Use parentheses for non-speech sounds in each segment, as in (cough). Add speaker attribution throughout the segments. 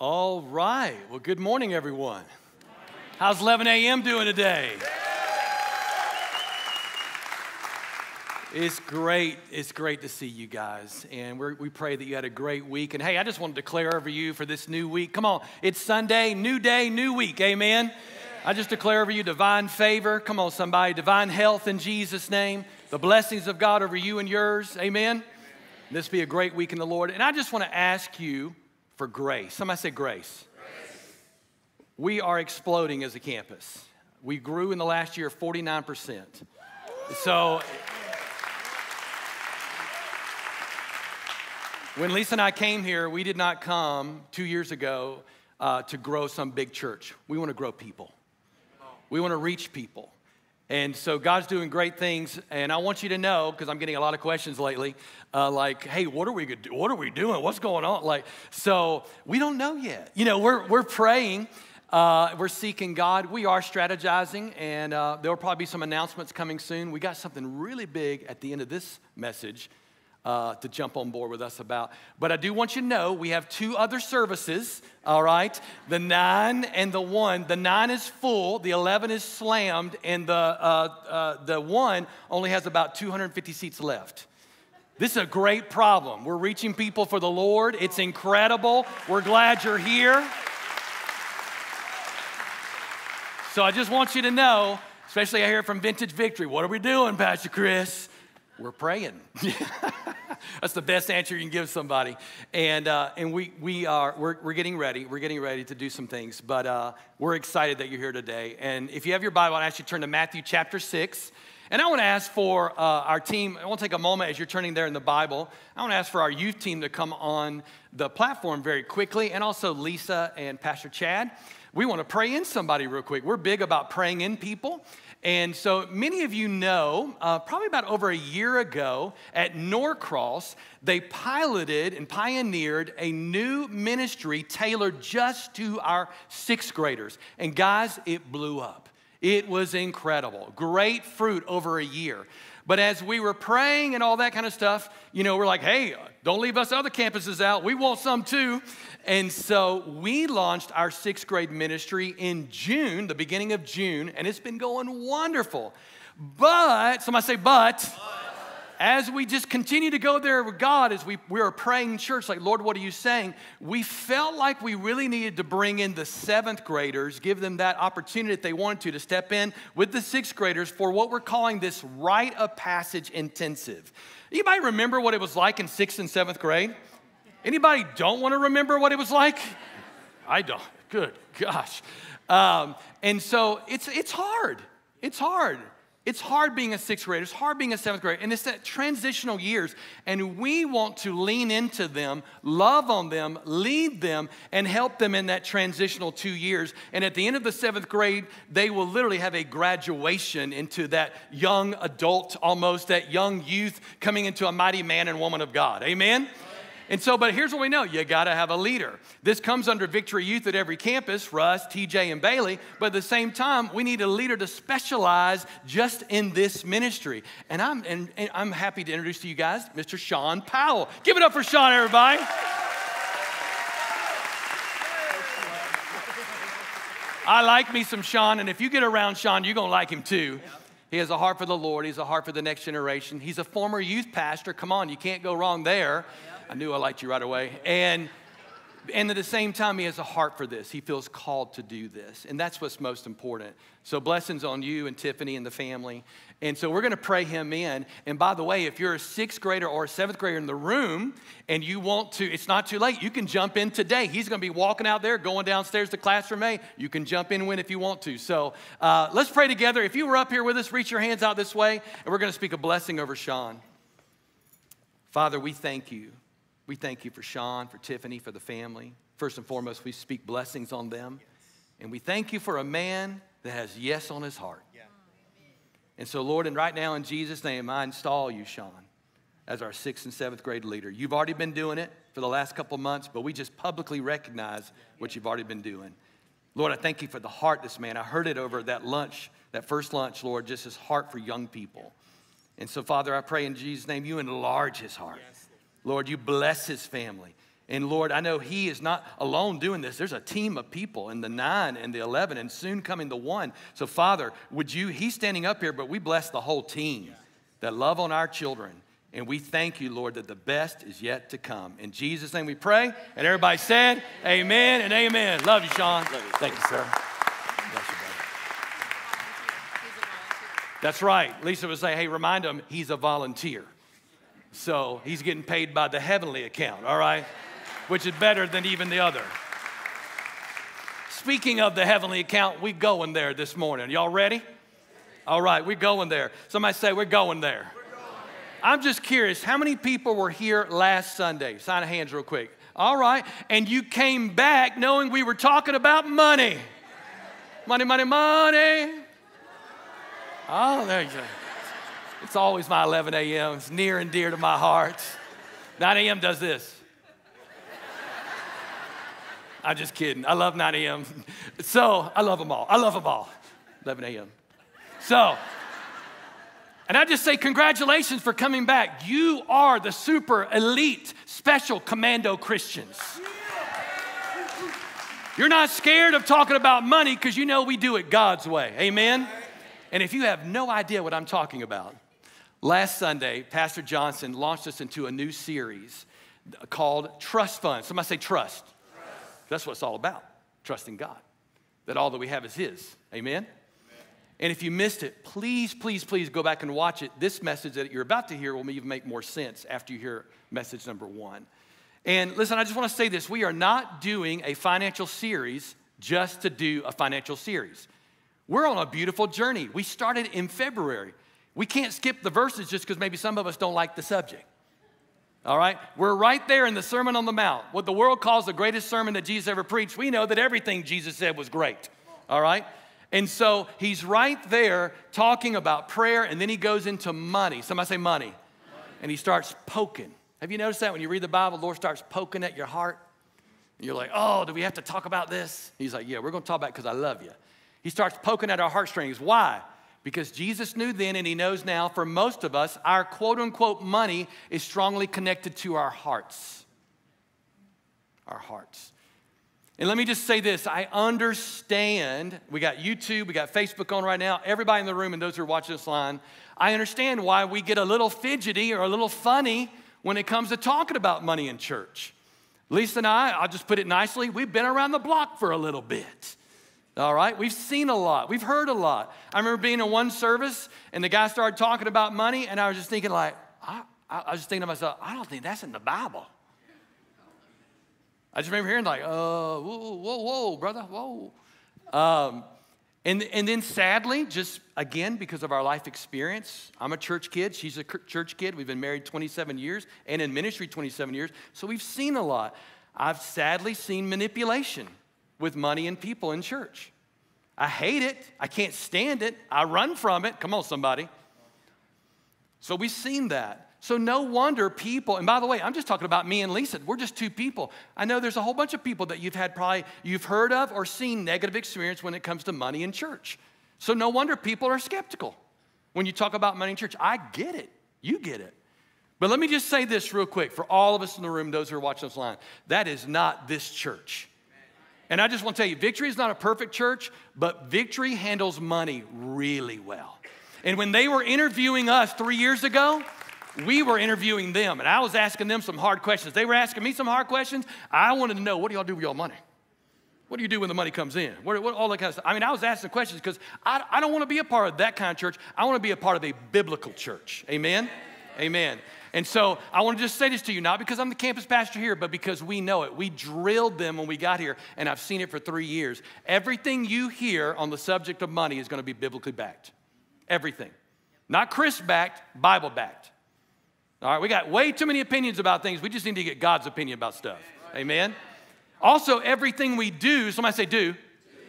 Speaker 1: All right. Well, good morning, everyone. How's 11 a.m. doing today? It's great. It's great to see you guys. And we pray that you had a great week. And hey, I just want to declare over you for this new week. Come on, it's Sunday, new day, new week. Amen. I just declare over you divine favor. Come on, somebody. Divine health in Jesus' name. The blessings of God over you and yours. Amen. This be a great week in the Lord. And I just want to ask you for grace. Somebody say grace. grace. We are exploding as a campus. We grew in the last year 49%. So, when Lisa and I came here, we did not come two years ago uh, to grow some big church. We want to grow people. We want to reach people. And so God's doing great things, and I want you to know because I'm getting a lot of questions lately, uh, like, "Hey, what are we do? What are we doing? What's going on?" Like, so we don't know yet. You know, we're we're praying, uh, we're seeking God. We are strategizing, and uh, there will probably be some announcements coming soon. We got something really big at the end of this message uh, to jump on board with us about. But I do want you to know we have two other services, all right? The nine and the one. The nine is full, the 11 is slammed, and the, uh, uh, the one only has about 250 seats left. This is a great problem. We're reaching people for the Lord. It's incredible. We're glad you're here. So I just want you to know, especially I hear from Vintage Victory, what are we doing, Pastor Chris? We're praying. (laughs) That's the best answer you can give somebody. And, uh, and we, we are, we're, we're getting ready. We're getting ready to do some things. But uh, we're excited that you're here today. And if you have your Bible, I ask you to turn to Matthew chapter 6. And I want to ask for uh, our team, I want to take a moment as you're turning there in the Bible. I want to ask for our youth team to come on the platform very quickly, and also Lisa and Pastor Chad. We want to pray in somebody real quick. We're big about praying in people. And so many of you know, uh, probably about over a year ago at Norcross, they piloted and pioneered a new ministry tailored just to our sixth graders. And guys, it blew up. It was incredible. Great fruit over a year. But as we were praying and all that kind of stuff, you know, we're like, hey, don't leave us other campuses out. We want some too. And so we launched our sixth grade ministry in June, the beginning of June, and it's been going wonderful. But, somebody say, but. As we just continue to go there with God, as we, we were praying church, like, Lord, what are you saying? We felt like we really needed to bring in the seventh graders, give them that opportunity if they wanted to, to step in with the sixth graders for what we're calling this rite of passage intensive. Anybody remember what it was like in sixth and seventh grade? Anybody don't want to remember what it was like? I don't. Good gosh. Um, and so it's, it's hard. It's hard. It's hard being a sixth grader. It's hard being a seventh grader. And it's that transitional years. And we want to lean into them, love on them, lead them, and help them in that transitional two years. And at the end of the seventh grade, they will literally have a graduation into that young adult, almost that young youth coming into a mighty man and woman of God. Amen? And so, but here's what we know you got to have a leader. This comes under Victory Youth at every campus, Russ, TJ, and Bailey. But at the same time, we need a leader to specialize just in this ministry. And I'm, and, and I'm happy to introduce to you guys Mr. Sean Powell. Give it up for Sean, everybody. I like me some Sean, and if you get around Sean, you're going to like him too. He has a heart for the Lord. He's a heart for the next generation. He's a former youth pastor. Come on, you can't go wrong there. I knew I liked you right away. And and at the same time, he has a heart for this. He feels called to do this. And that's what's most important. So, blessings on you and Tiffany and the family. And so, we're going to pray him in. And by the way, if you're a sixth grader or a seventh grader in the room and you want to, it's not too late. You can jump in today. He's going to be walking out there, going downstairs to classroom A. You can jump in when if you want to. So, uh, let's pray together. If you were up here with us, reach your hands out this way. And we're going to speak a blessing over Sean. Father, we thank you we thank you for Sean, for Tiffany, for the family. First and foremost, we speak blessings on them. And we thank you for a man that has yes on his heart. And so, Lord, and right now in Jesus' name, I install you, Sean, as our sixth and seventh grade leader. You've already been doing it for the last couple months, but we just publicly recognize what you've already been doing. Lord, I thank you for the heart this man. I heard it over that lunch, that first lunch, Lord, just his heart for young people. And so, Father, I pray in Jesus' name, you enlarge his heart. Yes. Lord, you bless his family. And Lord, I know He is not alone doing this. There's a team of people in the nine and the 11 and soon coming the one. So, Father, would you, He's standing up here, but we bless the whole team that love on our children. And we thank you, Lord, that the best is yet to come. In Jesus' name we pray. And everybody said, Amen and amen. Love you, Sean. Love you. Thank you, sir. Bless you, That's right. Lisa would say, hey, remind him he's a volunteer. So he's getting paid by the heavenly account, all right? which is better than even the other. Speaking of the heavenly account, we going there this morning. Y'all ready? All right, we're going there. Somebody say, We're going there. I'm just curious, how many people were here last Sunday? Sign of hands real quick. All right, and you came back knowing we were talking about money. Money, money, money. Oh, there you go. It's always my 11 a.m. It's near and dear to my heart. 9 a.m. does this. I'm just kidding. I love 9 a.m. So I love them all. I love them all. 11 a.m. So, and I just say congratulations for coming back. You are the super elite special commando Christians. You're not scared of talking about money because you know we do it God's way. Amen? And if you have no idea what I'm talking about, last Sunday, Pastor Johnson launched us into a new series called Trust Fund. Somebody say trust. That's what it's all about trusting God, that all that we have is His. Amen? Amen? And if you missed it, please, please, please go back and watch it. This message that you're about to hear will even make more sense after you hear message number one. And listen, I just want to say this we are not doing a financial series just to do a financial series. We're on a beautiful journey. We started in February. We can't skip the verses just because maybe some of us don't like the subject. All right? We're right there in the Sermon on the Mount, what the world calls the greatest sermon that Jesus ever preached. We know that everything Jesus said was great. All right? And so he's right there talking about prayer, and then he goes into money. Somebody say money. money. And he starts poking. Have you noticed that when you read the Bible, the Lord starts poking at your heart? And you're like, oh, do we have to talk about this? He's like, yeah, we're going to talk about it because I love you. He starts poking at our heartstrings. Why? Because Jesus knew then and he knows now for most of us, our quote unquote money is strongly connected to our hearts. Our hearts. And let me just say this I understand, we got YouTube, we got Facebook on right now, everybody in the room and those who are watching this line, I understand why we get a little fidgety or a little funny when it comes to talking about money in church. Lisa and I, I'll just put it nicely, we've been around the block for a little bit. All right, we've seen a lot, we've heard a lot. I remember being in one service and the guy started talking about money, and I was just thinking, like, I, I was just thinking to myself, I don't think that's in the Bible. I just remember hearing, like, uh, whoa, whoa, whoa, brother, whoa. Um, and, and then sadly, just again, because of our life experience, I'm a church kid. She's a church kid. We've been married 27 years and in ministry 27 years. So we've seen a lot. I've sadly seen manipulation with money and people in church. I hate it. I can't stand it. I run from it. Come on, somebody. So we've seen that. So no wonder people, and by the way, I'm just talking about me and Lisa. We're just two people. I know there's a whole bunch of people that you've had probably, you've heard of or seen negative experience when it comes to money in church. So no wonder people are skeptical when you talk about money in church. I get it. You get it. But let me just say this real quick for all of us in the room, those who are watching this line. That is not this church. And I just want to tell you, Victory is not a perfect church, but Victory handles money really well. And when they were interviewing us three years ago, we were interviewing them, and I was asking them some hard questions. They were asking me some hard questions. I wanted to know, what do y'all do with y'all money? What do you do when the money comes in? What, what, all that kind of stuff. I mean, I was asking questions because I, I don't want to be a part of that kind of church. I want to be a part of a biblical church. Amen? Amen. And so I want to just say this to you, not because I'm the campus pastor here, but because we know it. We drilled them when we got here, and I've seen it for three years. Everything you hear on the subject of money is going to be biblically backed. Everything. Not Chris backed, Bible backed. All right, we got way too many opinions about things. We just need to get God's opinion about stuff. Amen? Also, everything we do, somebody say do,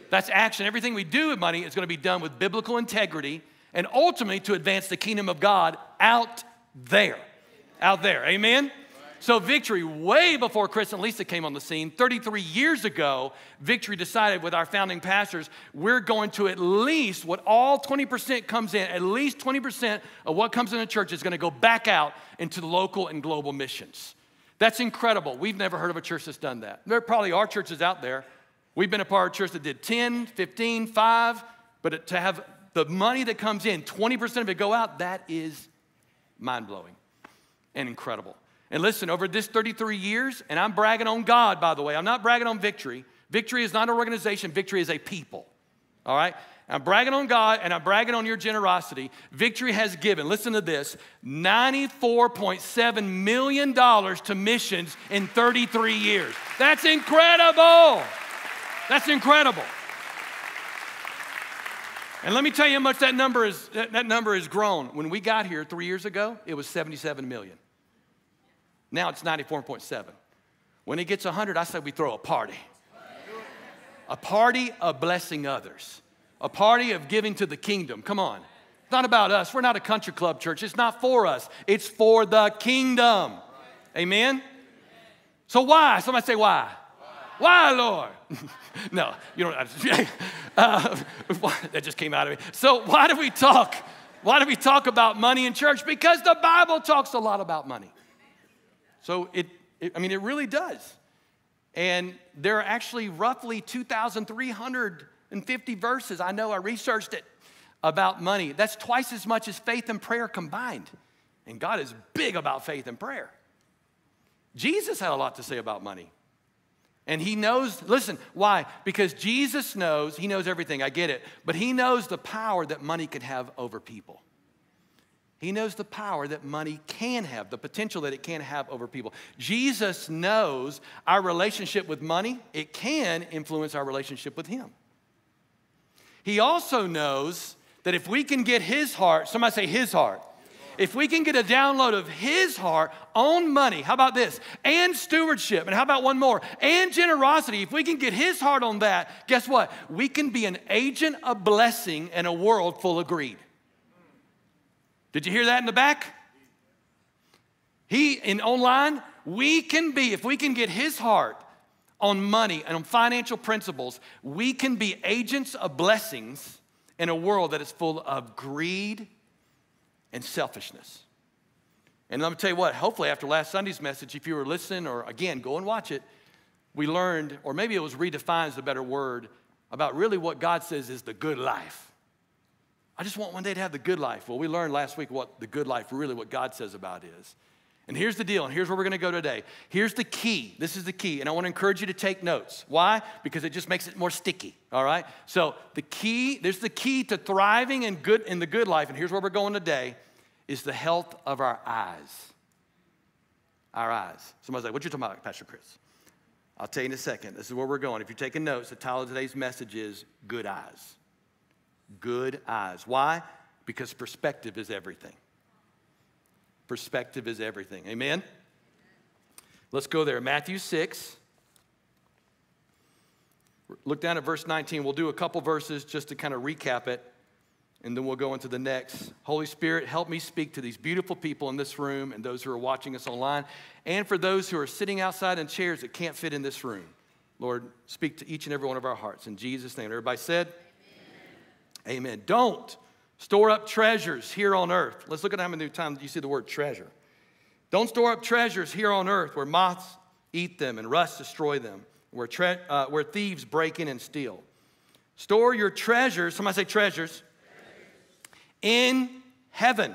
Speaker 1: that's action. Everything we do with money is going to be done with biblical integrity and ultimately to advance the kingdom of God out there out there. Amen? So, Victory, way before Chris and Lisa came on the scene, 33 years ago, Victory decided with our founding pastors, we're going to at least what all 20% comes in, at least 20% of what comes in the church is going to go back out into local and global missions. That's incredible. We've never heard of a church that's done that. There probably are churches out there. We've been a part of a church that did 10, 15, 5, but to have the money that comes in, 20% of it go out, that is mind blowing and incredible. And listen, over this 33 years, and I'm bragging on God, by the way, I'm not bragging on victory. Victory is not an organization, victory is a people. All right? I'm bragging on God and I'm bragging on your generosity. Victory has given, listen to this, $94.7 million to missions in 33 years. That's incredible. That's incredible. And let me tell you how much that number is that, number has grown. When we got here 3 years ago, it was 77 million. Now it's 94.7. When it gets 100, I say we throw a party. A party of blessing others a party of giving to the kingdom. Come on. It's not about us. We're not a country club church. It's not for us, it's for the kingdom. Amen? So, why? Somebody say, why? Why, Lord? (laughs) no, you don't. (laughs) uh, that just came out of me. So, why do we talk? Why do we talk about money in church? Because the Bible talks a lot about money. So, it, it I mean, it really does. And there are actually roughly 2,350 verses. I know I researched it about money. That's twice as much as faith and prayer combined. And God is big about faith and prayer. Jesus had a lot to say about money. And he knows, listen, why? Because Jesus knows, he knows everything, I get it, but he knows the power that money could have over people. He knows the power that money can have, the potential that it can have over people. Jesus knows our relationship with money, it can influence our relationship with him. He also knows that if we can get his heart, somebody say his heart. If we can get a download of his heart on money, how about this? And stewardship, and how about one more? And generosity. If we can get his heart on that, guess what? We can be an agent of blessing in a world full of greed. Did you hear that in the back? He, in online, we can be, if we can get his heart on money and on financial principles, we can be agents of blessings in a world that is full of greed and selfishness. And let me tell you what, hopefully, after last Sunday's message, if you were listening or again, go and watch it, we learned, or maybe it was redefined as a better word, about really what God says is the good life. I just want one day to have the good life. Well, we learned last week what the good life, really, what God says about is. And here's the deal, and here's where we're gonna go today. Here's the key. This is the key, and I wanna encourage you to take notes. Why? Because it just makes it more sticky, all right? So the key, there's the key to thriving in, good, in the good life, and here's where we're going today, is the health of our eyes. Our eyes. Somebody's like, what you talking about, Pastor Chris? I'll tell you in a second. This is where we're going. If you're taking notes, the title of today's message is Good Eyes. Good Eyes. Why? Because perspective is everything. Perspective is everything. Amen? Let's go there. Matthew 6. Look down at verse 19. We'll do a couple verses just to kind of recap it, and then we'll go into the next. Holy Spirit, help me speak to these beautiful people in this room and those who are watching us online, and for those who are sitting outside in chairs that can't fit in this room. Lord, speak to each and every one of our hearts. In Jesus' name. Everybody said, Amen. Don't Store up treasures here on earth. Let's look at how many times you see the word treasure. Don't store up treasures here on earth where moths eat them and rust destroy them, where, tre- uh, where thieves break in and steal. Store your treasures, somebody say treasures, in heaven,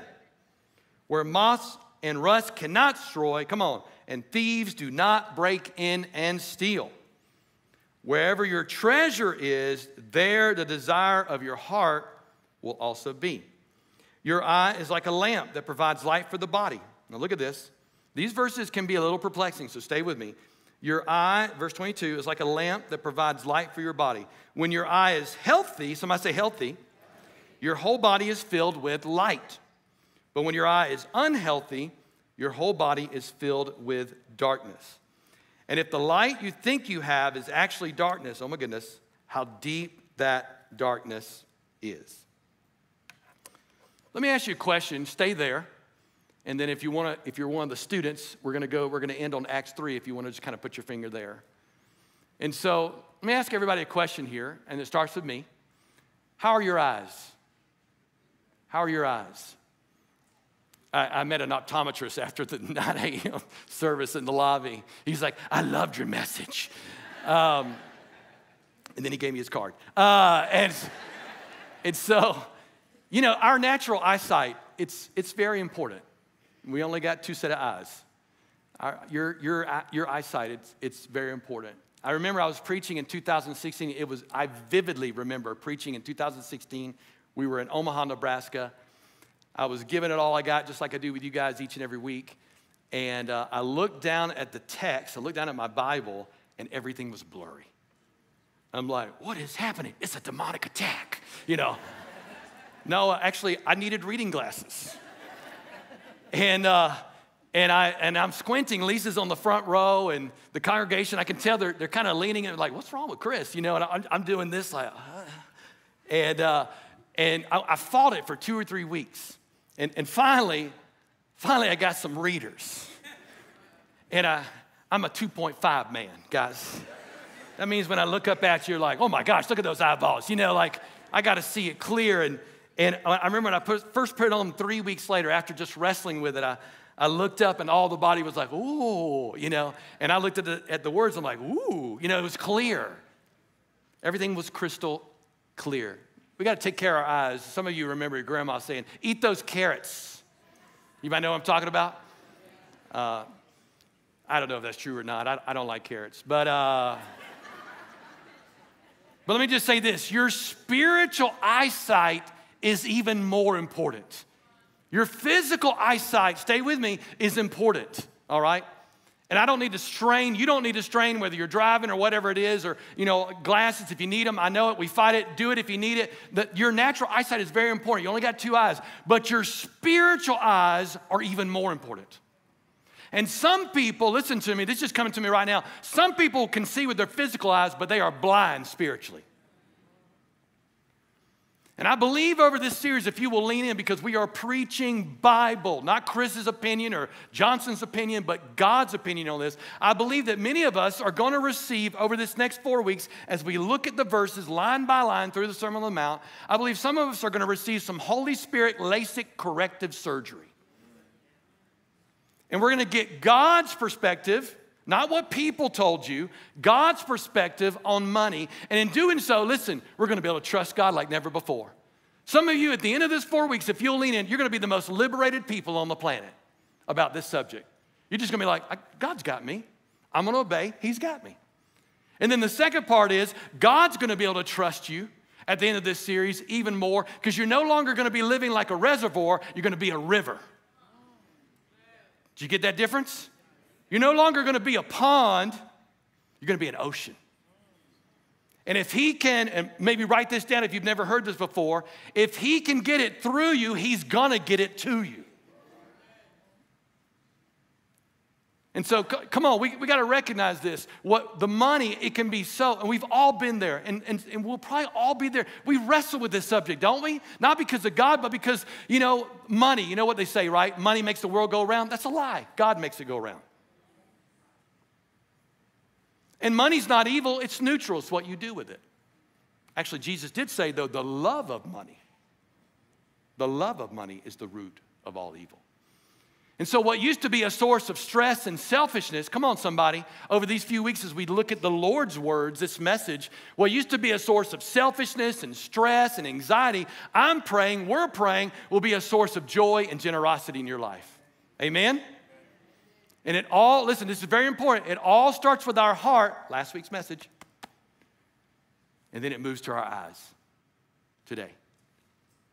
Speaker 1: where moths and rust cannot destroy, come on, and thieves do not break in and steal. Wherever your treasure is, there the desire of your heart will also be. Your eye is like a lamp that provides light for the body. Now, look at this. These verses can be a little perplexing, so stay with me. Your eye, verse 22, is like a lamp that provides light for your body. When your eye is healthy, somebody say healthy, your whole body is filled with light. But when your eye is unhealthy, your whole body is filled with darkness. And if the light you think you have is actually darkness, oh my goodness, how deep that darkness is. Let me ask you a question. Stay there. And then if you want to, if you're one of the students, we're to go, we're going to end on Acts 3 if you want to just kind of put your finger there. And so let me ask everybody a question here, and it starts with me. How are your eyes? How are your eyes? I, I met an optometrist after the (laughs) 9 a.m. service in the lobby. He's like, I loved your message. Um, and then he gave me his card. Uh, and, and so, you know, our natural eyesight, it's, it's very important. We only got two set of eyes. Our, your, your, your eyesight, it's, it's very important. I remember I was preaching in 2016. It was, I vividly remember preaching in 2016. We were in Omaha, Nebraska. I was giving it all I got, just like I do with you guys each and every week. And uh, I looked down at the text, I looked down at my Bible, and everything was blurry. I'm like, what is happening? It's a demonic attack, you know. no, actually, I needed reading glasses. And, uh, and, I, and I'm squinting. Lisa's on the front row, and the congregation, I can tell they're, they're kind of leaning and like, what's wrong with Chris? You know, and I'm, I'm doing this like, uh, and, uh, and I, I fought it for two or three weeks. And, and finally, finally, I got some readers. And I, I'm a 2.5 man, guys. That means when I look up at you, you're like, oh my gosh, look at those eyeballs. You know, like I got to see it clear. And, and I remember when I put, first put it on three weeks later after just wrestling with it, I, I looked up and all the body was like, ooh, you know. And I looked at the, at the words, I'm like, ooh, you know, it was clear. Everything was crystal clear. We got to take care of our eyes. Some of you remember your grandma saying, eat those carrots. You might know what I'm talking about. Uh, I don't know if that's true or not. I, I don't like carrots. But, uh, but let me just say this your spiritual eyesight is even more important. Your physical eyesight, stay with me, is important, all right? And I don't need to strain, you don't need to strain whether you're driving or whatever it is, or, you know, glasses if you need them. I know it, we fight it, do it if you need it. That your natural eyesight is very important. You only got two eyes, but your spiritual eyes are even more important. And some people, listen to me, this is coming to me right now. Some people can see with their physical eyes, but they are blind spiritually. And I believe over this series, if you will lean in, because we are preaching Bible, not Chris's opinion or Johnson's opinion, but God's opinion on this. I believe that many of us are going to receive over this next four weeks, as we look at the verses line by line through the Sermon on the Mount, I believe some of us are going to receive some Holy Spirit LASIK corrective surgery. And we're going to get God's perspective not what people told you, God's perspective on money. And in doing so, listen, we're to be able to trust God like never before. Some of you, at the end of this four weeks, if you'll lean in, you're to be the most liberated people on the planet about this subject. You're just to be like, God's got me. I'm to obey. He's got me. And then the second part is God's to be able to trust you at the end of this series even more because you're no longer to be living like a reservoir, you're to be a river. Did you get that difference? You're no longer going to be a pond, you're going to be an ocean. And if he can, and maybe write this down if you've never heard this before, if he can get it through you, he's gonna get it to you. And so, come on, we, we got to recognize this. What the money, it can be so, and we've all been there, and, and, and we'll probably all be there. We wrestle with this subject, don't we? Not because of God, but because, you know, money, you know what they say, right? Money makes the world go around. That's a lie. God makes it go around. And money's not evil, it's neutral. It's what you do with it. Actually, Jesus did say, though, the love of money, the love of money is the root of all evil. And so, what used to be a source of stress and selfishness, come on, somebody, over these few weeks as we look at the Lord's words, this message, what used to be a source of selfishness and stress and anxiety, I'm praying, we're praying, will be a source of joy and generosity in your life. Amen? And it all, listen, this is very important. It all starts with our heart, last week's message, and then it moves to our eyes today.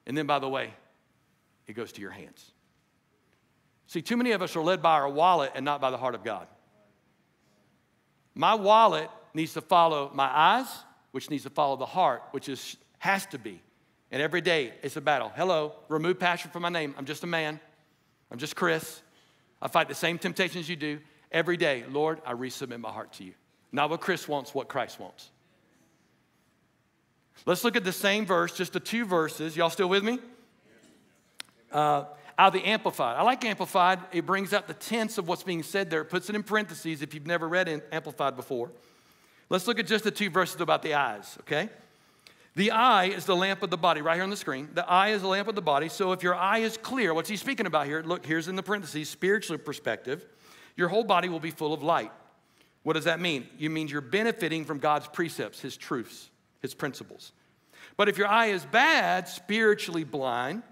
Speaker 1: And then, by the way, it goes to your hands. See, too many of us are led by our wallet and not by the heart of God. My wallet needs to follow my eyes, which needs to follow the heart, which is, has to be. And every day it's a battle. Hello, remove passion from my name. I'm just a man. I'm just Chris. I fight the same temptations you do every day. Lord, I resubmit my heart to you. Not what Chris wants, what Christ wants. Let's look at the same verse, just the two verses. Y'all still with me? Uh, out of the Amplified. I like Amplified. It brings out the tense of what's being said there. It puts it in parentheses if you've never read Amplified before. Let's look at just the two verses about the eyes, okay? The eye is the lamp of the body, right here on the screen. The eye is the lamp of the body. So if your eye is clear, what's he speaking about here? Look, here's in the parentheses, spiritual perspective. Your whole body will be full of light. What does that mean? It means you're benefiting from God's precepts, his truths, his principles. But if your eye is bad, spiritually blind,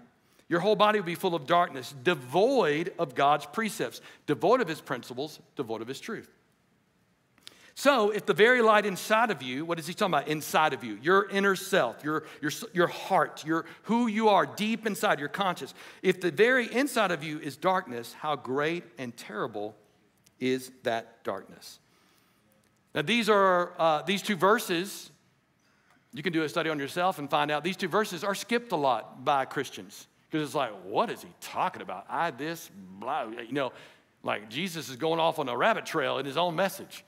Speaker 1: your whole body will be full of darkness, devoid of God's precepts, devoid of his principles, devoid of his truth. So, if the very light inside of you, what is he talking about? Inside of you, your inner self, your, your, your heart, your, who you are deep inside, your conscious. If the very inside of you is darkness, how great and terrible is that darkness? Now, these are uh, these two verses. You can do a study on yourself and find out these two verses are skipped a lot by Christians because it's like, what is he talking about? I this, blah, you know, like Jesus is going off on a rabbit trail in his own message.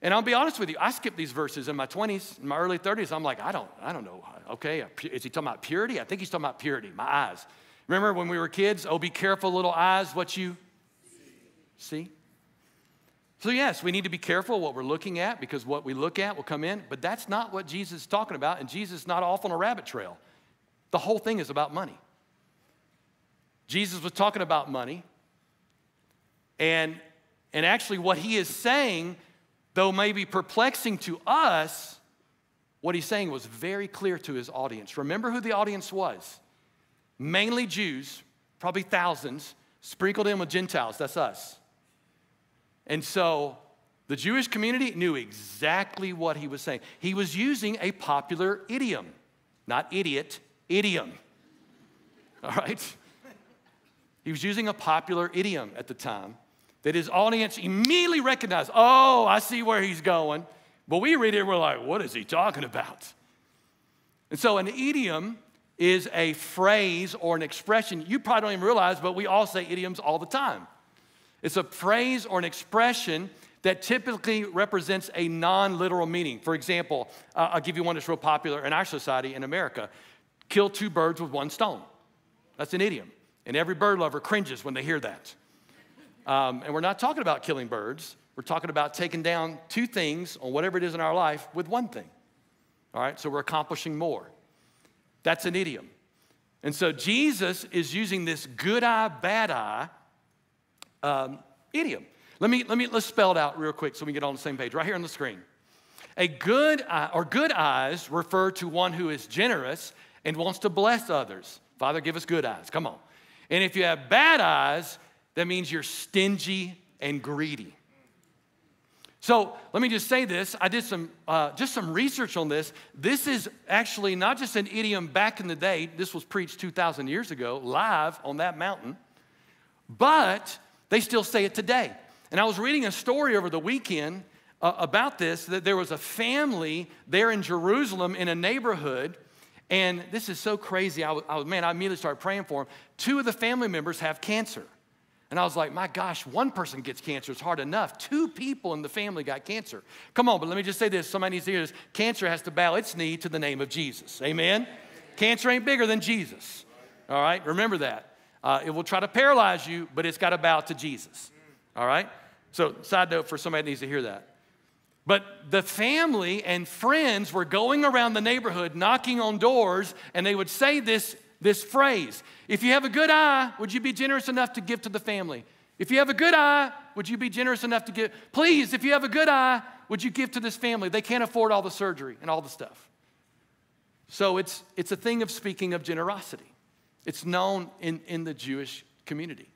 Speaker 1: And I'll be honest with you, I skipped these verses in my 20s, in my early 30s. I'm like, I don't, I don't know. Okay, is he talking about purity? I think he's talking about purity, my eyes. Remember when we were kids? Oh, be careful, little eyes, what you see. So, yes, we need to be careful what we're looking at because what we look at will come in, but that's not what Jesus is talking about, and Jesus is not off on a rabbit trail. The whole thing is about money. Jesus was talking about money, and, and actually, what he is saying though maybe perplexing to us, what he's saying was very clear to his audience. Remember who the audience was mainly Jews, probably thousands, sprinkled in with Gentiles. That's us. And so the Jewish community knew exactly what he was saying. He was using a popular idiom, not idiot, idiom. All right? He was using a popular idiom at the time that his audience immediately recognized, oh, I see where he's going. But we read it we're like, what is he talking about? And so an idiom is a phrase or an expression you probably don't even realize, but we all say idioms all the time. It's a phrase or an expression that typically represents a non literal meaning. For example, uh, I'll give you one that's real popular in our society in America kill two birds with one stone. That's an idiom. And every bird lover cringes when they hear that. Um, and we're not talking about killing birds. We're talking about taking down two things on whatever it is in our life with one thing. All right, so we're accomplishing more. That's an idiom. And so Jesus is using this good eye, bad eye um, idiom. Let me, let me, let's spell it out real quick so we get on the same page, right here on the screen. A good eye, or good eyes refer to one who is generous and wants to bless others. Father, give us good eyes. Come on. And if you have bad eyes, that means you're stingy and greedy. So let me just say this. I did some uh, just some research on this. This is actually not just an idiom back in the day. This was preached 2,000 years ago, live on that mountain. But they still say it today. And I was reading a story over the weekend uh, about this that there was a family there in Jerusalem in a neighborhood. And this is so crazy. I, I man, I immediately started praying for them. Two of the family members have cancer. And I was like, my gosh, one person gets cancer, it's hard enough. Two people in the family got cancer. Come on, but let me just say this somebody needs to hear this. Cancer has to bow its knee to the name of Jesus. Amen? Cancer ain't bigger than Jesus. All right? Remember that. Uh, it will try to paralyze you, but it's got to bow to Jesus. All right? So, side note for somebody that needs to hear that. But the family and friends were going around the neighborhood knocking on doors, and they would say this this phrase. If you have a good eye, would you be generous enough to give to the family? If you have a good eye, would you be generous enough to give? Please, if you have a good eye, would you give to this family? They can't afford all the surgery and all the stuff. So it's, it's a thing of speaking of generosity. It's known in, in the Jewish community.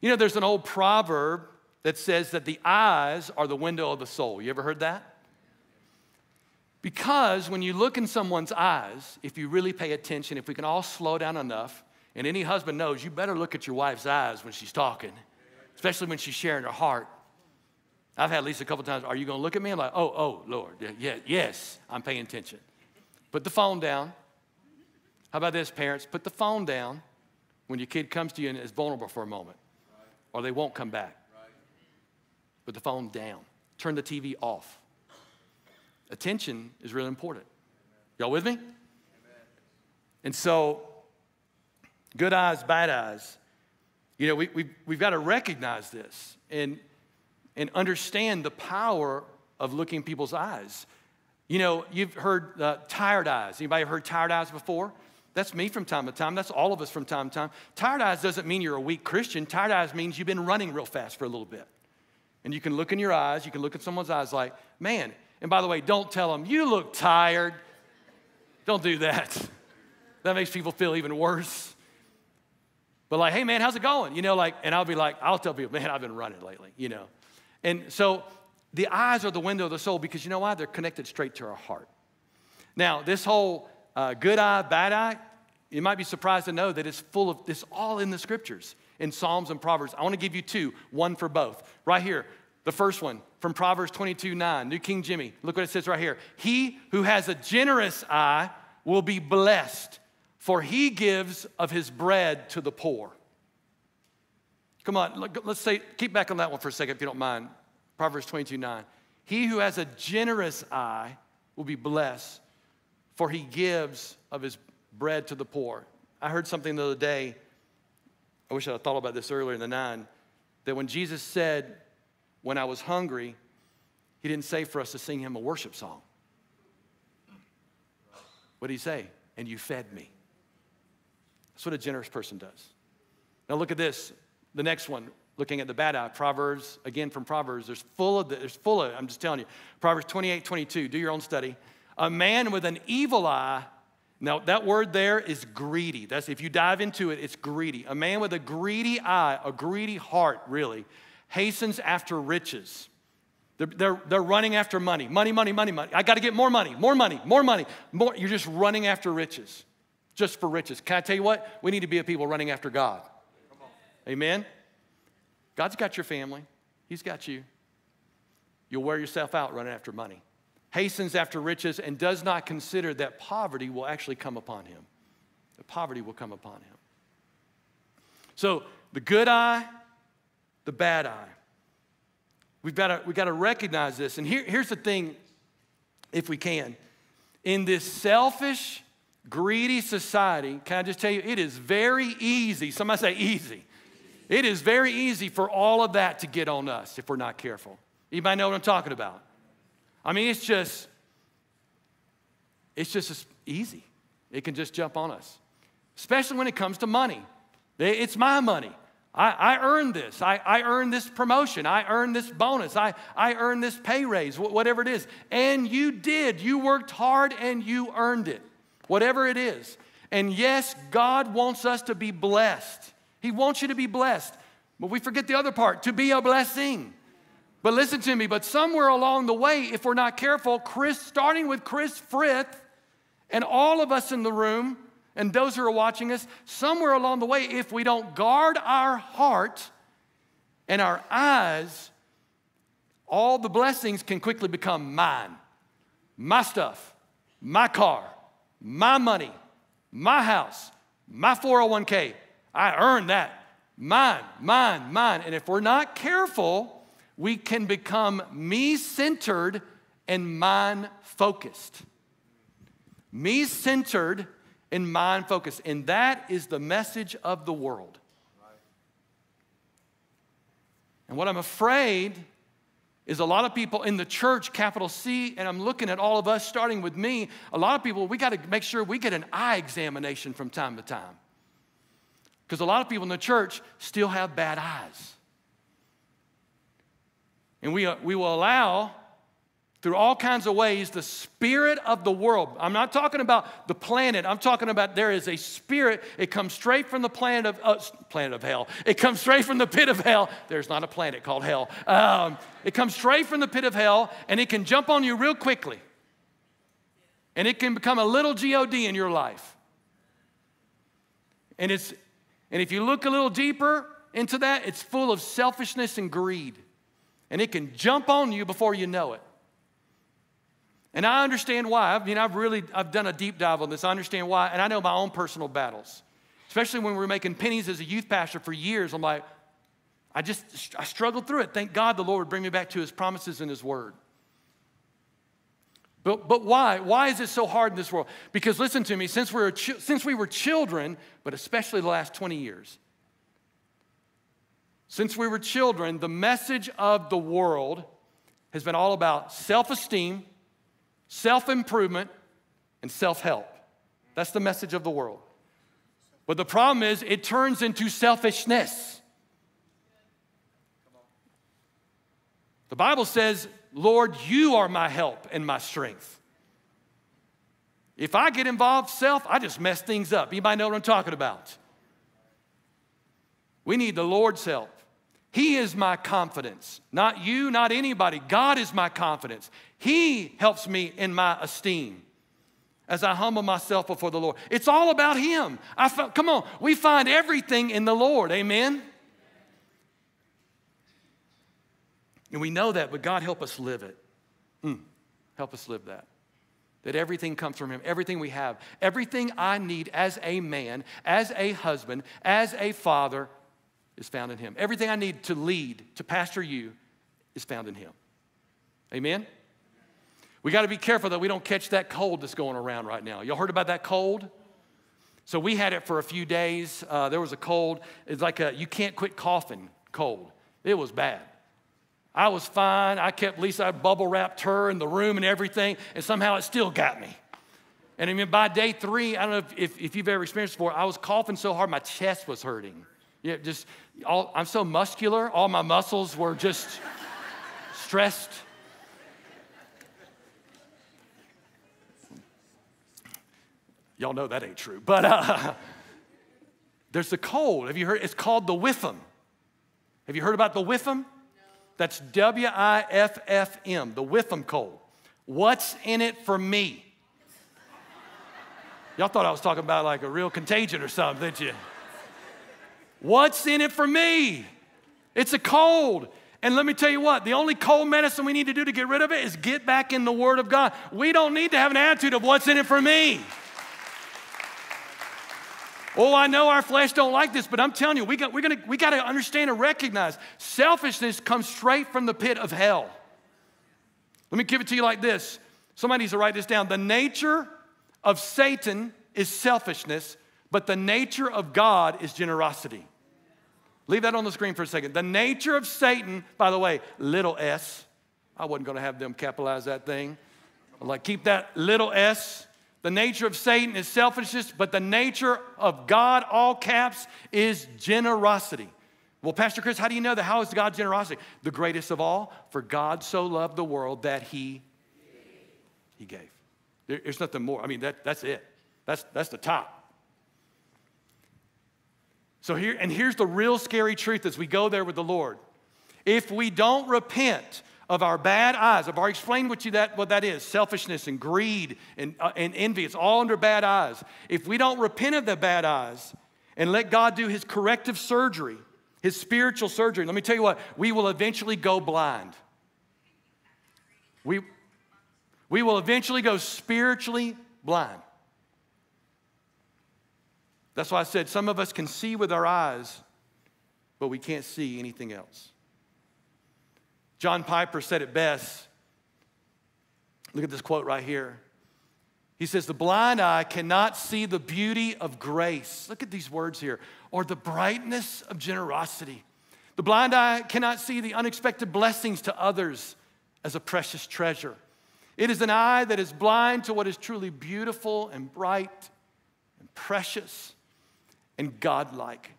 Speaker 1: You know, there's an old proverb that says that the eyes are the window of the soul. You ever heard that? Because when you look in someone's eyes, if you really pay attention, if we can all slow down enough, and any husband knows you better look at your wife's eyes when she's talking, especially when she's sharing her heart. I've had at least a couple times, are you going to look at me? I'm like, oh, oh, Lord, yeah, yes, I'm paying attention. Put the phone down. How about this, parents? Put the phone down when your kid comes to you and is vulnerable for a moment, or they won't come back. Put the phone down. Turn the TV off. Attention is really important. Y'all with me? And so, good eyes, bad eyes. You know, we, we, we've got to recognize this and, and understand the power of looking people's eyes. You know, you've heard uh, tired eyes. Anybody heard tired eyes before? That's me from time to time. That's all of us from time to time. Tired eyes doesn't mean you're a weak Christian. Tired eyes means you've been running real fast for a little bit. And you can look in your eyes, you can look at someone's eyes like, man. And by the way, don't tell them, you look tired. Don't do that. (laughs) That makes people feel even worse. But like, hey man, how's it going? You know, like, and I'll be like, I'll tell people, man, I've been running lately, you know. And so the eyes are the window of the soul because you know why? They're connected straight to our heart. Now, this whole uh, good eye, bad eye, you might be surprised to know that it's full of it's all in the scriptures, in Psalms and Proverbs. I want to give you two, one for both. Right here, the first one from Proverbs 22 9, New King Jimmy. Look what it says right here. He who has a generous eye will be blessed, for he gives of his bread to the poor. Come on, let's say, keep back on that one for a second if you don't mind. Proverbs 22 9. He who has a generous eye will be blessed, for he gives of his bread to the poor. I heard something the other day. I wish I had thought about this earlier in the nine. That when Jesus said, When I was hungry, he didn't say for us to sing him a worship song. What did he say? And you fed me. That's what a generous person does. Now look at this. The next one, looking at the bad eye, Proverbs, again from Proverbs, there's full of, the, there's full of, I'm just telling you, Proverbs 28, 22, do your own study. A man with an evil eye, now that word there is greedy. That's, if you dive into it, it's greedy. A man with a greedy eye, a greedy heart, really, hastens after riches. They're, they're, they're running after money. Money, money, money, money. I got to get more money, more money, more money. More. You're just running after riches, just for riches. Can I tell you what? We need to be a people running after God. Amen? God's got your family, He's got you. You'll wear yourself out running after money. Hastens after riches and does not consider that poverty will actually come upon him. The poverty will come upon him. So the good eye, the bad eye. We've got to, we've got to recognize this. And here, here's the thing, if we can. In this selfish, greedy society, can I just tell you, it is very easy. Somebody say easy. It is very easy for all of that to get on us if we're not careful. Anybody know what I'm talking about? I mean, it's just, it's just easy. It can just jump on us, especially when it comes to money. It's my money. I, I earned this. I, I earned this promotion. I earned this bonus. I, I earned this pay raise, whatever it is. And you did. You worked hard and you earned it, whatever it is. And yes, God wants us to be blessed. He wants you to be blessed. But we forget the other part to be a blessing. But listen to me, but somewhere along the way, if we're not careful, Chris, starting with Chris Frith and all of us in the room and those who are watching us, somewhere along the way, if we don't guard our heart and our eyes, all the blessings can quickly become mine. My stuff, my car, my money, my house, my 401k, I earned that. Mine, mine, mine. And if we're not careful, we can become me centered and mind focused. Me centered and mind focused. And that is the message of the world. And what I'm afraid is a lot of people in the church, capital C, and I'm looking at all of us, starting with me, a lot of people, we got to make sure we get an eye examination from time to time. Because a lot of people in the church still have bad eyes. And we, uh, we will allow, through all kinds of ways, the spirit of the world. I'm not talking about the planet. I'm talking about there is a spirit. It comes straight from the planet of, uh, planet of hell. It comes straight from the pit of hell. There's not a planet called hell. Um, it comes straight from the pit of hell, and it can jump on you real quickly. And it can become a little God in your life. And it's, and if you look a little deeper into that, it's full of selfishness and greed. And it can jump on you before you know it. And I understand why. I mean, I've really I've done a deep dive on this. I understand why, and I know my own personal battles. Especially when we were making pennies as a youth pastor for years. I'm like, I just I struggled through it. Thank God the Lord would bring me back to his promises and his word. But, but why? Why is it so hard in this world? Because listen to me, since we, were since we were children, but especially the last 20 years, since we were children, the message of the world has been all about self esteem, self improvement, and self help. That's the message of the world. But the problem is, it turns into selfishness. The Bible says, Lord, you are my help and my strength. If I get involved self, I just mess things up. Anybody know what I'm talking about? We need the Lord's help. He is my confidence. Not you, not anybody. God is my confidence. He helps me in my esteem as I humble myself before the Lord. It's all about Him. I come on, we find everything in the Lord. Amen. And we know that, but God help us live it. Mm, help us live that. That everything comes from Him, everything we have, everything I need as a man, as a husband, as a father is found in Him. Everything I need to lead, to pastor you, is found in Him. Amen? We got to be careful that we don't catch that cold that's going around right now. Y'all heard about that cold? So we had it for a few days. Uh, there was a cold. It's like a you can't quit coughing cold. It was bad. I was fine. I kept Lisa, I bubble wrapped her in the room and everything, and somehow it still got me. And I mean, by day three, I don't know if, if, if you've ever experienced before, I was coughing so hard my chest was hurting. Yeah, just all, I'm so muscular, all my muscles were just stressed. Y'all know that ain't true, but uh, (laughs) there's a cold. Have you heard? It's called the whiffum. Have you heard about the whiffum? That's W I F F M, the Whiffum cold. What's in it for me? Y'all thought I was talking about like a real contagion or something, didn't you? What's in it for me? It's a cold. And let me tell you what, the only cold medicine we need to do to get rid of it is get back in the Word of God. We don't need to have an attitude of what's in it for me. Oh, I know our flesh don't like this, but I'm telling you, we got, we're gonna, we got to understand and recognize selfishness comes straight from the pit of hell. Let me give it to you like this. Somebody needs to write this down. The nature of Satan is selfishness, but the nature of God is generosity. Leave that on the screen for a second. The nature of Satan, by the way, little s. I wasn't going to have them capitalize that thing. like, keep that little s. The nature of Satan is selfishness, but the nature of God, all caps, is generosity. Well, Pastor Chris, how do you know that? How is God's generosity? The greatest of all, for God so loved the world that he, he gave. There's nothing more. I mean, that, that's it. That's, that's the top. So here, and here's the real scary truth as we go there with the Lord. If we don't repent of our bad eyes. I've already explained what, you that, what that is selfishness and greed and, uh, and envy. It's all under bad eyes. If we don't repent of the bad eyes and let God do his corrective surgery, his spiritual surgery, let me tell you what, we will eventually go blind. We, we will eventually go spiritually blind. That's why I said some of us can see with our eyes, but we can't see anything else. John Piper said it best. Look at this quote right here. He says, The blind eye cannot see the beauty of grace. Look at these words here, or the brightness of generosity. The blind eye cannot see the unexpected blessings to others as a precious treasure. It is an eye that is blind to what is truly beautiful and bright and precious and godlike.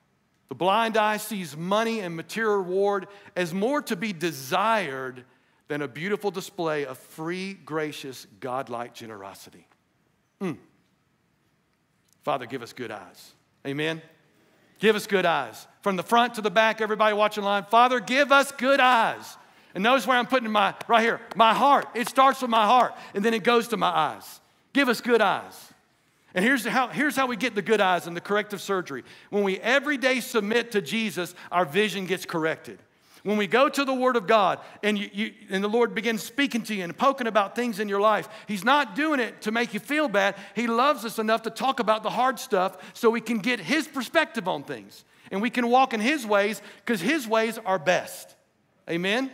Speaker 1: The blind eye sees money and material reward as more to be desired than a beautiful display of free, gracious, godlike generosity. Mm. Father, give us good eyes. Amen. Give us good eyes. From the front to the back, everybody watching live, Father, give us good eyes. And notice where I'm putting my, right here, my heart. It starts with my heart, and then it goes to my eyes. Give us good eyes. And here's how, here's how we get the good eyes and the corrective surgery. When we every day submit to Jesus, our vision gets corrected. When we go to the Word of God and, you, you, and the Lord begins speaking to you and poking about things in your life, He's not doing it to make you feel bad. He loves us enough to talk about the hard stuff so we can get His perspective on things. And we can walk in His ways because His ways are best. Amen?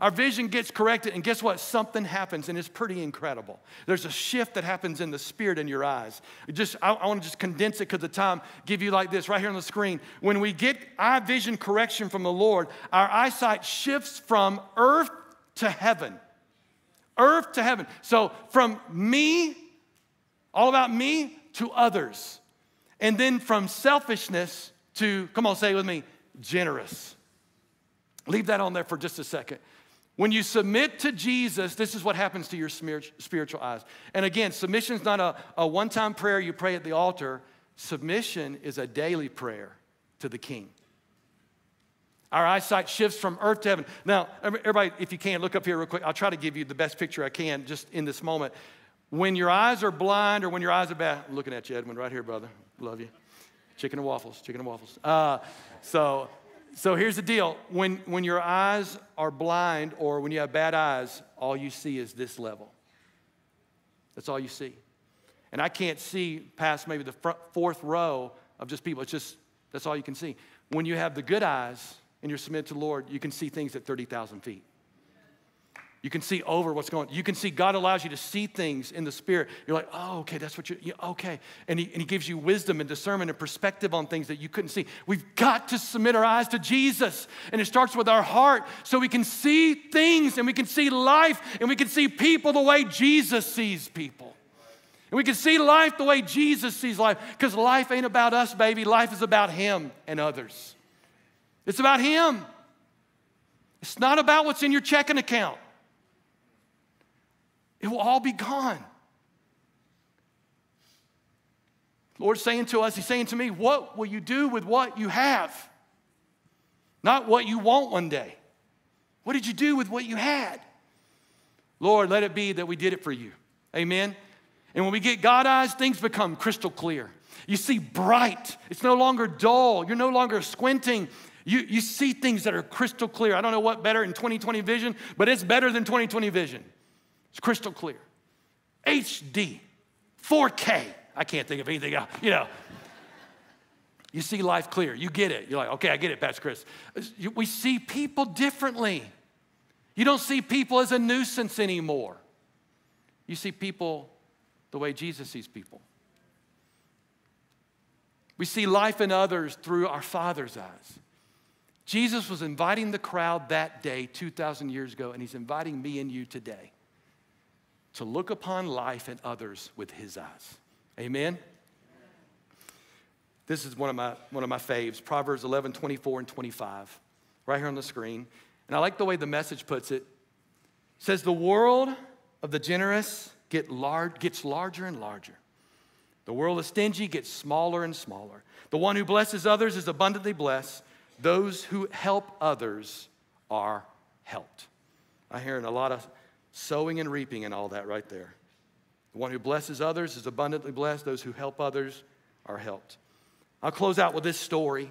Speaker 1: Our vision gets corrected, and guess what? Something happens, and it's pretty incredible. There's a shift that happens in the spirit in your eyes. Just, I, I want to just condense it because the time give you like this right here on the screen. When we get eye vision correction from the Lord, our eyesight shifts from earth to heaven. earth to heaven. So from me, all about me, to others. And then from selfishness to, come on, say it with me, generous. Leave that on there for just a second. When you submit to Jesus, this is what happens to your spiritual eyes. And again, submission is not a, a one time prayer you pray at the altar, submission is a daily prayer to the King. Our eyesight shifts from earth to heaven. Now, everybody, if you can, look up here real quick. I'll try to give you the best picture I can just in this moment. When your eyes are blind or when your eyes are bad, I'm looking at you, Edwin, right here, brother. Love you. Chicken and waffles, chicken and waffles. Uh, so so here's the deal when, when your eyes are blind or when you have bad eyes, all you see is this level. That's all you see. And I can't see past maybe the front, fourth row of just people. It's just, that's all you can see. When you have the good eyes and you're submitted to the Lord, you can see things at 30,000 feet. You can see over what's going on. You can see God allows you to see things in the spirit. You're like, oh, okay, that's what you're, yeah, okay. And he, and he gives you wisdom and discernment and perspective on things that you couldn't see. We've got to submit our eyes to Jesus. And it starts with our heart so we can see things and we can see life and we can see people the way Jesus sees people. And we can see life the way Jesus sees life because life ain't about us, baby. Life is about Him and others. It's about Him. It's not about what's in your checking account. It will all be gone. Lord's saying to us, He's saying to me, What will you do with what you have? Not what you want one day. What did you do with what you had? Lord, let it be that we did it for you. Amen. And when we get God eyes, things become crystal clear. You see bright. It's no longer dull. You're no longer squinting. You, you see things that are crystal clear. I don't know what better in 2020 vision, but it's better than 2020 vision. It's crystal clear. HD, 4K. I can't think of anything else, you know. You see life clear. You get it. You're like, okay, I get it, Pastor Chris. We see people differently. You don't see people as a nuisance anymore. You see people the way Jesus sees people. We see life in others through our Father's eyes. Jesus was inviting the crowd that day, 2,000 years ago, and he's inviting me and you today to look upon life and others with his eyes. Amen? This is one of my, one of my faves, Proverbs 11, 24 and 25, right here on the screen. And I like the way the message puts it. It says, The world of the generous get large, gets larger and larger. The world of stingy gets smaller and smaller. The one who blesses others is abundantly blessed. Those who help others are helped. I hear in a lot of sowing and reaping and all that right there. The one who blesses others is abundantly blessed. Those who help others are helped. I'll close out with this story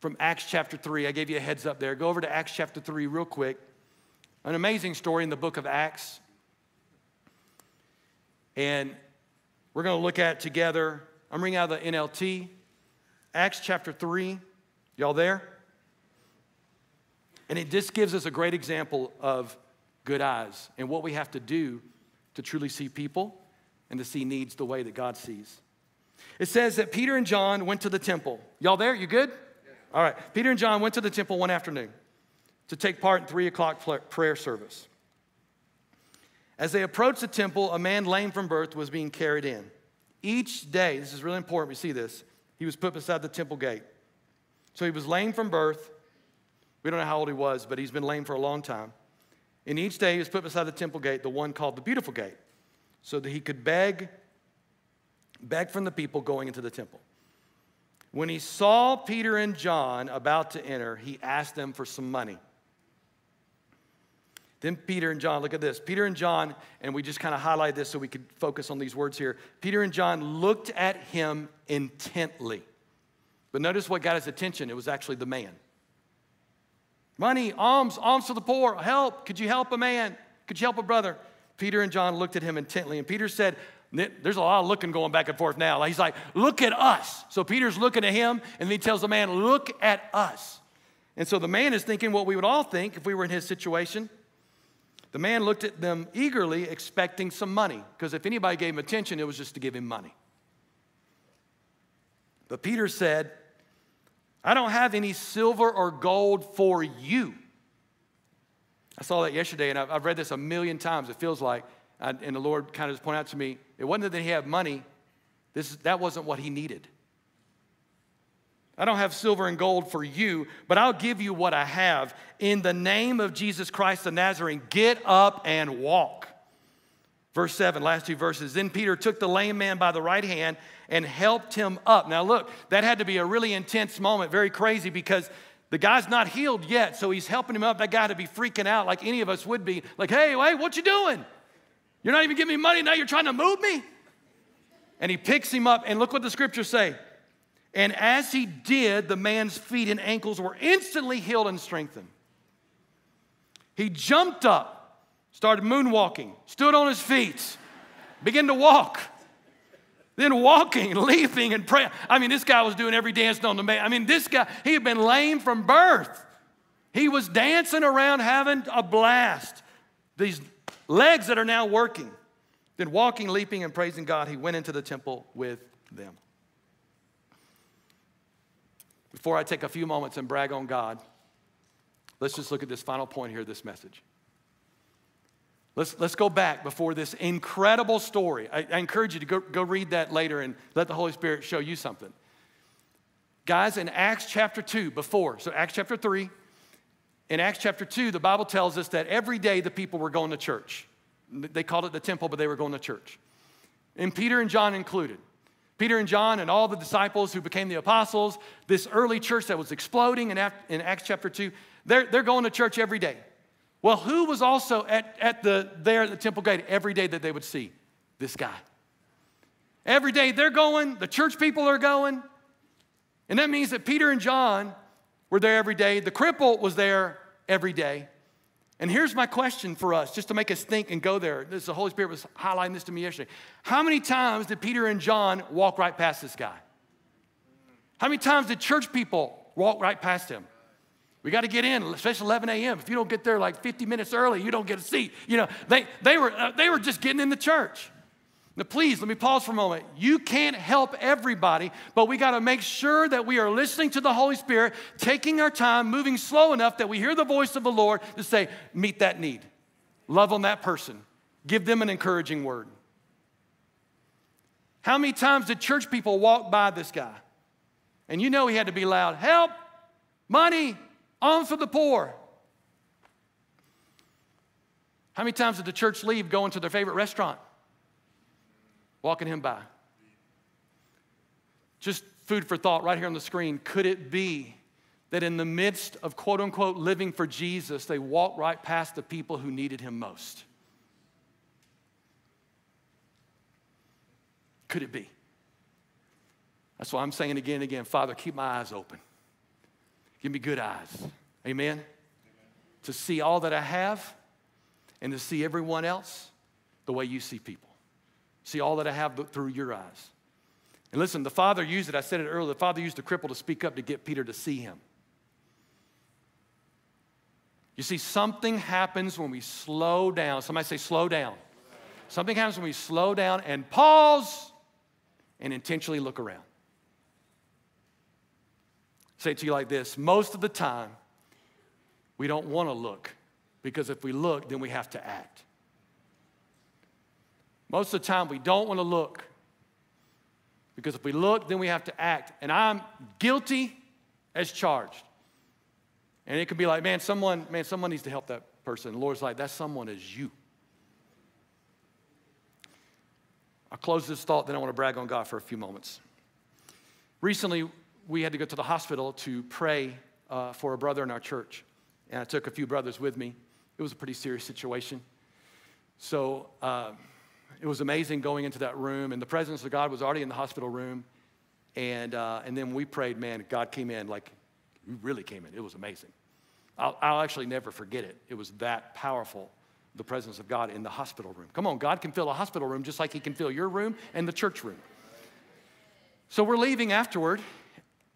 Speaker 1: from Acts chapter 3. I gave you a heads up there. Go over to Acts chapter 3 real quick. An amazing story in the book of Acts. And we're going to look at together. I'm reading out of the NLT. Acts chapter 3. Y'all there? And it just gives us a great example of good eyes and what we have to do to truly see people and to see needs the way that God sees. It says that Peter and John went to the temple. Y'all there? You good? All right. Peter and John went to the temple one afternoon to take part in three o'clock prayer service. As they approached the temple, a man lame from birth was being carried in. Each day, this is really important, we see this, he was put beside the temple gate. So he was lame from birth. We don't know how old he was, but he's been lame for a long time. And each day he was put beside the temple gate, the one called the Beautiful Gate, so that he could beg, beg from the people going into the temple. When he saw Peter and John about to enter, he asked them for some money. Then Peter and John, look at this. Peter and John, and we just kind of highlight this so we could focus on these words here. Peter and John looked at him intently. But notice what got his attention. It was actually the man. Money, alms, alms to the poor, help. Could you help a man? Could you help a brother? Peter and John looked at him intently, and Peter said, There's a lot of looking going back and forth now. He's like, Look at us. So Peter's looking at him, and he tells the man, Look at us. And so the man is thinking what we would all think if we were in his situation. The man looked at them eagerly, expecting some money, because if anybody gave him attention, it was just to give him money. But Peter said, I don't have any silver or gold for you. I saw that yesterday, and I've, read this a million times, it feels like. And the Lord kind of just pointed out to me it wasn't that he had money, this, that wasn't what he needed. I don't have silver and gold for you, but I'll give you what I have. In the name of Jesus Christ the Nazarene, get up and walk. Verse 7, last two verses. Then Peter took the lame man by the right hand and helped him up. Now, look, that had to be a really intense moment, very crazy, because the guy's not healed yet, so he's helping him up. That guy to be freaking out like any of us would be, like, hey, hey, what you doing? You're not even giving me money, now you're trying to move me? And he picks him up, and look what the scriptures say. And as he did, the man's feet and ankles were instantly healed and strengthened. He jumped up, started moonwalking, stood on his feet, began to walk. Then walking, (laughs) leaping, and praying. I mean, this guy was doing every dance known to man. I mean, this guy, he had been lame from birth. He was dancing around having a blast. These legs that are now working. Then walking, leaping, and praising God, he went into the temple with them. Before I take a few moments and brag on God, let's just look at this final point here this message. Let's, let's go back before this incredible story. I, I encourage you to go, go read that later and let the Holy Spirit show you something. Guys, in Acts chapter 2, before, so Acts chapter 3, in Acts chapter 2, the Bible tells us that every day the people were going to church. They called it the temple, but they were going to church. And Peter and John included. Peter and John and all the disciples who became the apostles, this early church that was exploding in, Acts chapter 2, they're, they're going to church every day. Well, who was also at, at the, there at the temple gate every day that they would see? This guy. Every day they're going, the church people are going. And that means that Peter and John were there every day. The cripple was there every day. And here's my question for us, just to make us think and go there. This, the Holy Spirit was highlighting this to me yesterday. How many times did Peter and John walk right past this guy? How many times did church people walk right past him? We got to get in, especially 11 a.m. If you don't get there like 50 minutes early, you don't get a seat. You know, they, they, were, uh, they were just getting in the church. Now, please, let me pause for a moment. You can't help everybody, but we got to make sure that we are listening to the Holy Spirit, taking our time, moving slow enough that we hear the voice of the Lord to say, meet that need, love on that person, give them an encouraging word. How many times did church people walk by this guy? And you know he had to be loud help, money, on for the poor. How many times did the church leave going to their favorite restaurant? Walking him by. Just food for thought right here on the screen. Could it be that in the midst of quote unquote living for Jesus, they walked right past the people who needed him most? Could it be? That's why I'm saying again and again Father, keep my eyes open. Give me good eyes. Amen? Amen? To see all that I have and to see everyone else the way you see people. See all that I have through your eyes. And listen, the Father used it. I said it earlier. The Father used the cripple to speak up to get Peter to see him. You see, something happens when we slow down. Somebody say, slow down. Something happens when we slow down and pause and intentionally look around say it to you like this most of the time, we don't want to look because if we look, then we have to act. Most of the time, we don't want to look because if we look, then we have to act. And I'm guilty as charged. And it could be like, man, someone, man, someone needs to help that person. The Lord's like, that someone is you. I'll close this thought, then I want to brag on God for a few moments. Recently, we had to go to the hospital to pray uh, for a brother in our church. And I took a few brothers with me. It was a pretty serious situation. So uh, it was amazing going into that room, and the presence of God was already in the hospital room. And, uh, and then we prayed, man, God came in like, He really came in. It was amazing. I'll, I'll actually never forget it. It was that powerful, the presence of God in the hospital room. Come on, God can fill a hospital room just like He can fill your room and the church room. So we're leaving afterward,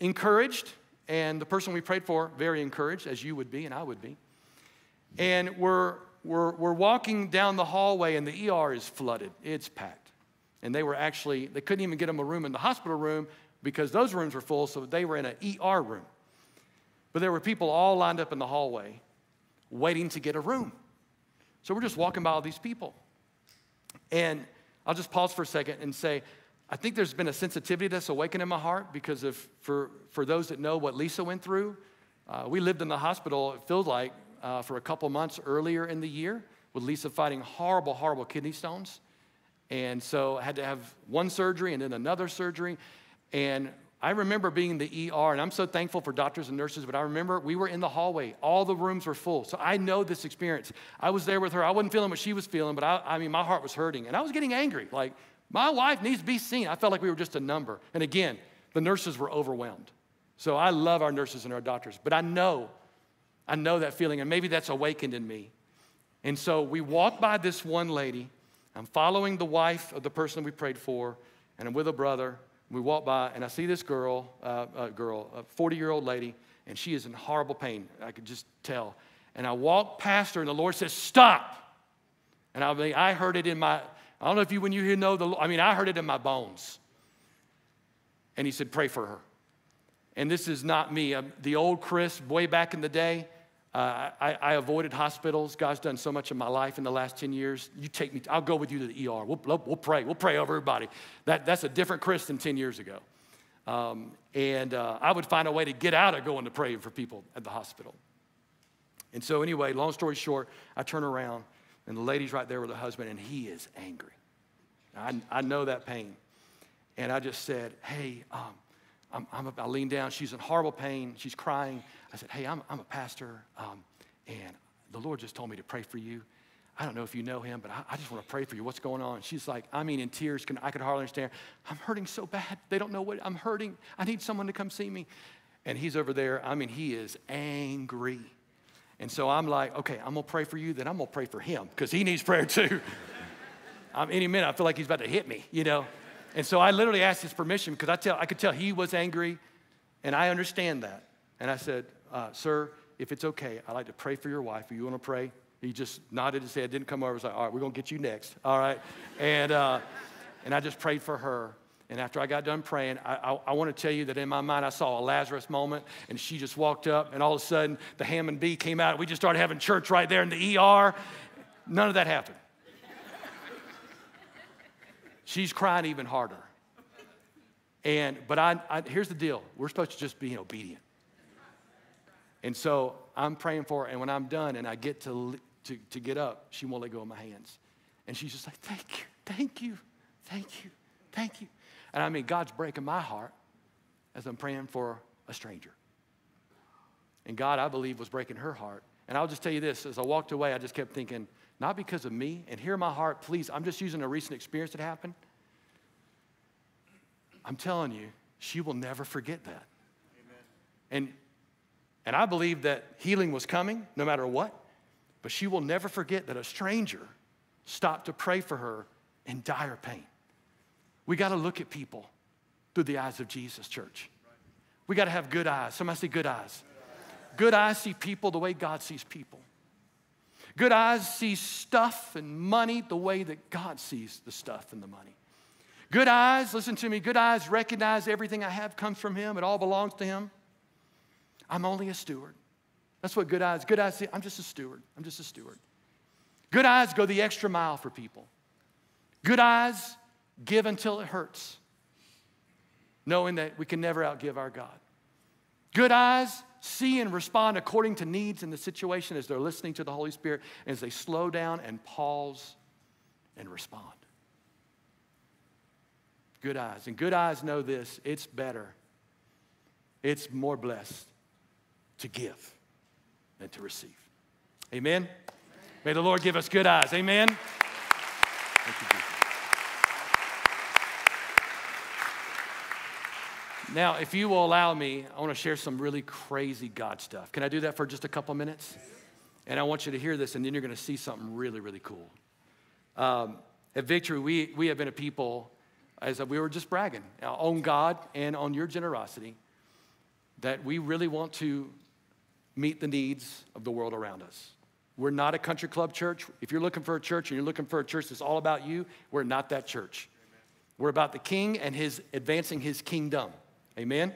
Speaker 1: encouraged, and the person we prayed for, very encouraged, as you would be and I would be. And we're, we're, we're walking down the hallway, and the ER is flooded. It's packed. And they were actually, they couldn't even get them a room in the hospital room because those rooms were full, so they were in an ER room. But there were people all lined up in the hallway waiting to get a room. So we're just walking by all these people. And I'll just pause for a second and say, I think there's been a sensitivity that's awakened in my heart because for, for those that know what Lisa went through, uh, we lived in the hospital, it feels like, uh, for a couple months earlier in the year with Lisa fighting horrible, horrible kidney stones. And so I had to have one surgery and then another surgery. And I remember being in the ER, and I'm so thankful for doctors and nurses, but I remember we were in the hallway. All the rooms were full. So I know this experience. I was there with her. I wasn't feeling what she was feeling, but I, I mean, my heart was hurting. And I was getting angry. Like, my wife needs to be seen. I felt like we were just a number. And again, the nurses were overwhelmed. So I love our nurses and our doctors, but I know, I know that feeling, and maybe that's awakened in me. And so we walk by this one lady. I'm following the wife of the person we prayed for, and I'm with a brother. We walk by, and I see this girl, uh, a girl, a 40 year old lady, and she is in horrible pain. I could just tell. And I walk past her, and the Lord says, Stop. And I I heard it in my, I don't know if you, when you hear know the, I mean, I heard it in my bones. And he said, Pray for her. And this is not me. I'm, the old Chris, way back in the day, uh, I, I, avoided hospitals. God's done so much in my life in the last 10 years. You take me, I'll go with you to the ER. We'll, we'll pray. We'll pray over everybody. That, that's a different Chris than 10 years ago. Um, and uh, I would find a way to get out of going to pray for people at the hospital. And so, anyway, long story short, I turn around and the lady's right there with her husband, and he is angry. I, I know that pain. And I just said, Hey, um, I'm, I'm a, i leaned down. She's in horrible pain. She's crying. I said, Hey, I'm, I'm a pastor, um, and the Lord just told me to pray for you. I don't know if you know him, but I, I just want to pray for you. What's going on? She's like, I mean, in tears. Can, I could hardly understand. I'm hurting so bad. They don't know what I'm hurting. I need someone to come see me. And he's over there. I mean, he is angry. And so I'm like, okay, I'm to pray for you. Then I'm to pray for him because he needs prayer too. (laughs) I'm, any minute, I feel like he's about to hit me, you know? And so I literally asked his permission because I, tell, I could tell he was angry, and I understand that. And I said, uh, Sir, if it's okay, I'd like to pray for your wife. Are you want to pray? He just nodded his head, didn't come over. I was like, All right, we're to get you next. All right. And, uh, and I just prayed for her. And after I got done praying, I, I, I, want to tell you that in my mind, I saw a Lazarus moment, and she just walked up, and all of a sudden, the ham and bee came out. We just started having church right there in the ER. None of that happened. She's crying even harder. And, but I, I, here's the deal we're supposed to just be obedient. And so I'm praying for her, and when I'm done and I get to, to, to get up, she won't let go of my hands. And she's just like, Thank you, thank you, thank you, thank you. And I mean, God's breaking my heart as I'm praying for a stranger. And God, I believe, was breaking her heart. And I'll just tell you this as I walked away, I just kept thinking, not because of me. And hear my heart, please. I'm just using a recent experience that happened. I'm telling you, she will never forget that. Amen. And, and I believe that healing was coming no matter what, but she will never forget that a stranger stopped to pray for her in dire pain. We got to look at people through the eyes of Jesus, church. We got to have good eyes. Somebody say good eyes. Good eyes see people the way God sees people. Good eyes see stuff and money the way that God sees the stuff and the money. Good eyes, listen to me, good eyes recognize everything I have comes from Him, it all belongs to Him. I'm only a steward. That's what good eyes, good eyes see. I'm just a steward. I'm just a steward. Good eyes go the extra mile for people. Good eyes give until it hurts, knowing that we can never outgive our God. Good eyes see and respond according to needs in the situation as they're listening to the Holy Spirit, as they slow down and pause and respond. Good eyes. And good eyes know this it's better, it's more blessed to give than to receive. Amen? May the Lord give us good eyes. Amen? Thank you, Jesus. Now, if you will allow me, I want to share some really crazy God stuff. Can I do that for just a couple minutes? And I want you to hear this, and then you're going to see something really, really cool. Um, at Victory, we, we have been a people, as we were just bragging, uh, on God and on your generosity, that we really want to meet the needs of the world around us. We're not a country club church. If you're looking for a church and you're looking for a church that's all about you, we're not that church. We're about the king and his advancing his kingdom. Amen?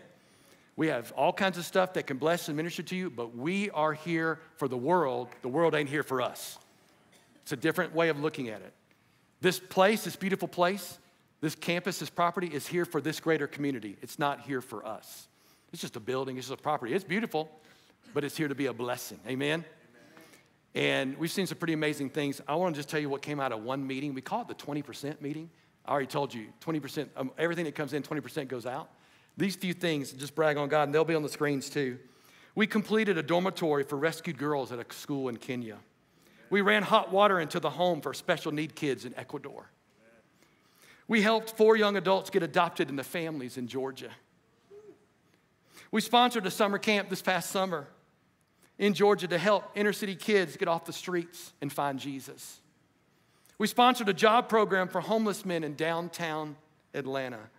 Speaker 1: We have all kinds of stuff that can bless and minister to you, but we are here for the world. The world ain't here for us. It's a different way of looking at it. This place, this beautiful place, this campus, this property is here for this greater community. It's not here for us. It's just a building, it's just a property. It's beautiful, but it's here to be a blessing. Amen? And we've seen some pretty amazing things. I want to just tell you what came out of one meeting. We call it the 20% meeting. I already told you 20%, um, everything that comes in, 20% goes out. These few things, just brag on God, and they'll be on the screens too. We completed a dormitory for rescued girls at a school in Kenya. We ran hot water into the home for special need kids in Ecuador. We helped four young adults get adopted into families in Georgia. We sponsored a summer camp this past summer in Georgia to help inner city kids get off the streets and find Jesus. We sponsored a job program for homeless men in downtown Atlanta.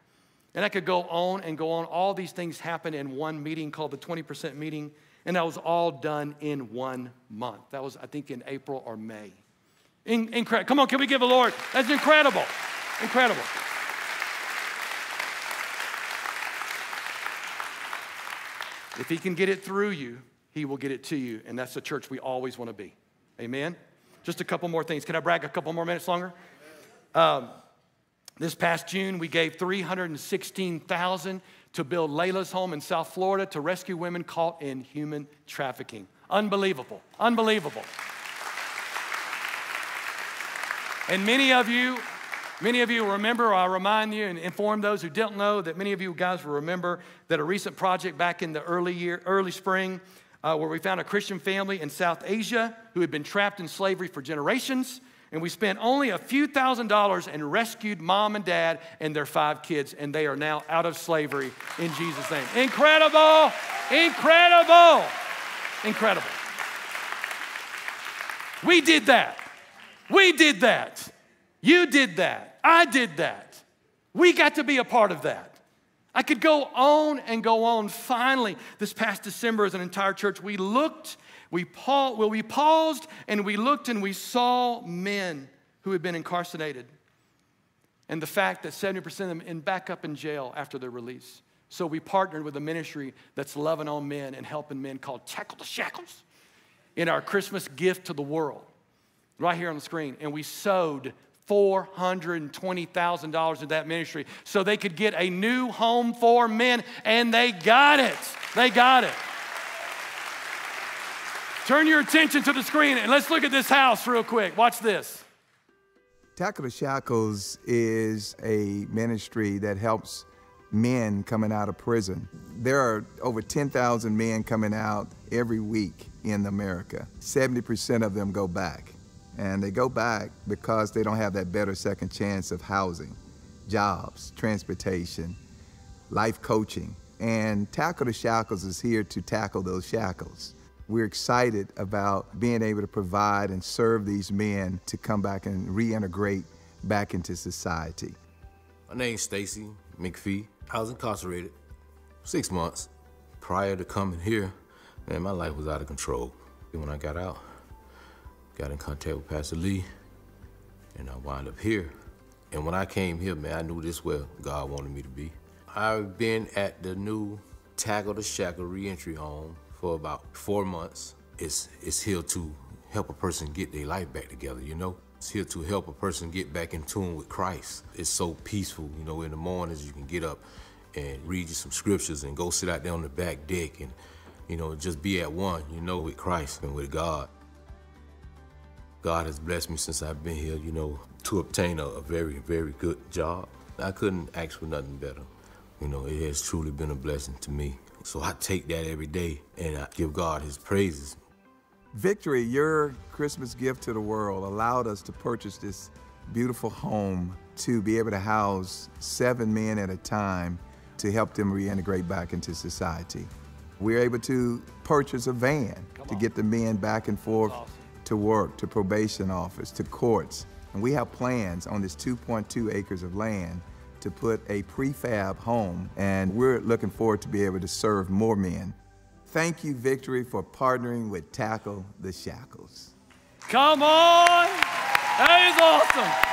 Speaker 1: And I could go on and go on. All these things happened in one meeting called the 20% meeting, and that was all done in one month. That was, I think, in April or May. In, incredible. Come on, can we give a Lord? That's incredible. Incredible. If He can get it through you, He will get it to you. And that's the church we always want to be. Amen? Just a couple more things. Can I brag a couple more minutes longer? Um, this past June, we gave 316,000 to build Layla's home in South Florida to rescue women caught in human trafficking. Unbelievable. Unbelievable. And many of you, many of you remember, or I remind you and inform those who don't know that many of you guys will remember that a recent project back in the early year, early spring, uh, where we found a Christian family in South Asia who had been trapped in slavery for generations and we spent only a few thousand dollars and rescued mom and dad and their five kids, and they are now out of slavery in Jesus' name. Incredible! Incredible! Incredible. We did that. We did that. You did that. I did that. We got to be a part of that. I could go on and go on. Finally, this past December, as an entire church, we looked we, pa- well, we paused and we looked and we saw men who had been incarcerated. And the fact that 70% of them end back up in jail after their release. So we partnered with a ministry that's loving on men and helping men called Tackle the Shackles in our Christmas gift to the world, right here on the screen. And we sowed $420,000 in that ministry so they could get a new home for men, and they got it. They got it. Turn your attention to the screen and let's look at this house real quick. Watch this.
Speaker 2: Tackle the Shackles is a ministry that helps men coming out of prison. There are over 10,000 men coming out every week in America. 70% of them go back. And they go back because they don't have that better second chance of housing, jobs, transportation, life coaching. And Tackle the Shackles is here to tackle those shackles. We're excited about being able to provide and serve these men to come back and reintegrate back into society.
Speaker 3: My name's Stacy McPhee. I was incarcerated six months. Prior to coming here, man, my life was out of control. When I got out, got in contact with Pastor Lee, and I wound up here. And when I came here, man, I knew this where God wanted me to be. I've been at the new Tackle the Shackle reentry home for about four months. It's, it's here to help a person get their life back together, you know? It's here to help a person get back in tune with Christ. It's so peaceful, you know, in the mornings you can get up and read you some scriptures and go sit out there on the back deck and, you know, just be at one, you know, with Christ and with God. God has blessed me since I've been here, you know, to obtain a, a very, very good job. I couldn't ask for nothing better. You know, it has truly been a blessing to me. So I take that every day and I give God his praises.
Speaker 2: Victory, your Christmas gift to the world, allowed us to purchase this beautiful home to be able to house seven men at a time to help them reintegrate back into society. We were able to purchase a van to get the men back and forth awesome. to work, to probation office, to courts. And we have plans on this 2.2 acres of land to put a prefab home, and we're looking forward to be able to serve more men. Thank you, Victory, for partnering with Tackle the Shackles.
Speaker 1: Come on! That is awesome.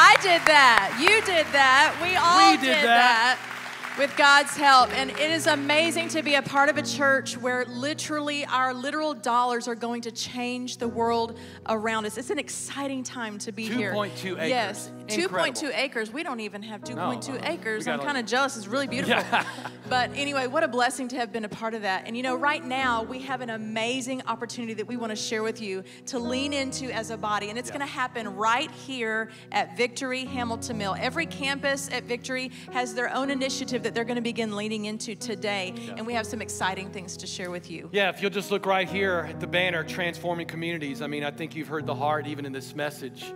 Speaker 4: I did that. You did that. We all
Speaker 1: we did,
Speaker 4: did
Speaker 1: that.
Speaker 4: that. with God's help. And it is amazing to be a part of a church where literally our literal dollars are going to change the world around us. It's an exciting time to be here.
Speaker 1: 2.2 acres.
Speaker 4: Yes,
Speaker 1: Incredible.
Speaker 4: 2.2 acres. We don't even have 2.2
Speaker 1: uh-uh.
Speaker 4: acres. I'm kind of jealous. It's really beautiful.
Speaker 1: Yeah. (laughs)
Speaker 4: but anyway, what a blessing to have been a part of that. And you know, right now we have an amazing opportunity that we want to share with you to lean into as a body. And it's
Speaker 1: Yeah.
Speaker 4: going to happen right here at Victory Hamilton Mill. Every campus at Victory has their own initiative that they're going to begin leaning into today. And we have some exciting things to share with you.
Speaker 1: Yeah, if you'll just look right here at the banner, Transforming Communities. I mean, I think you've heard the heart even in this message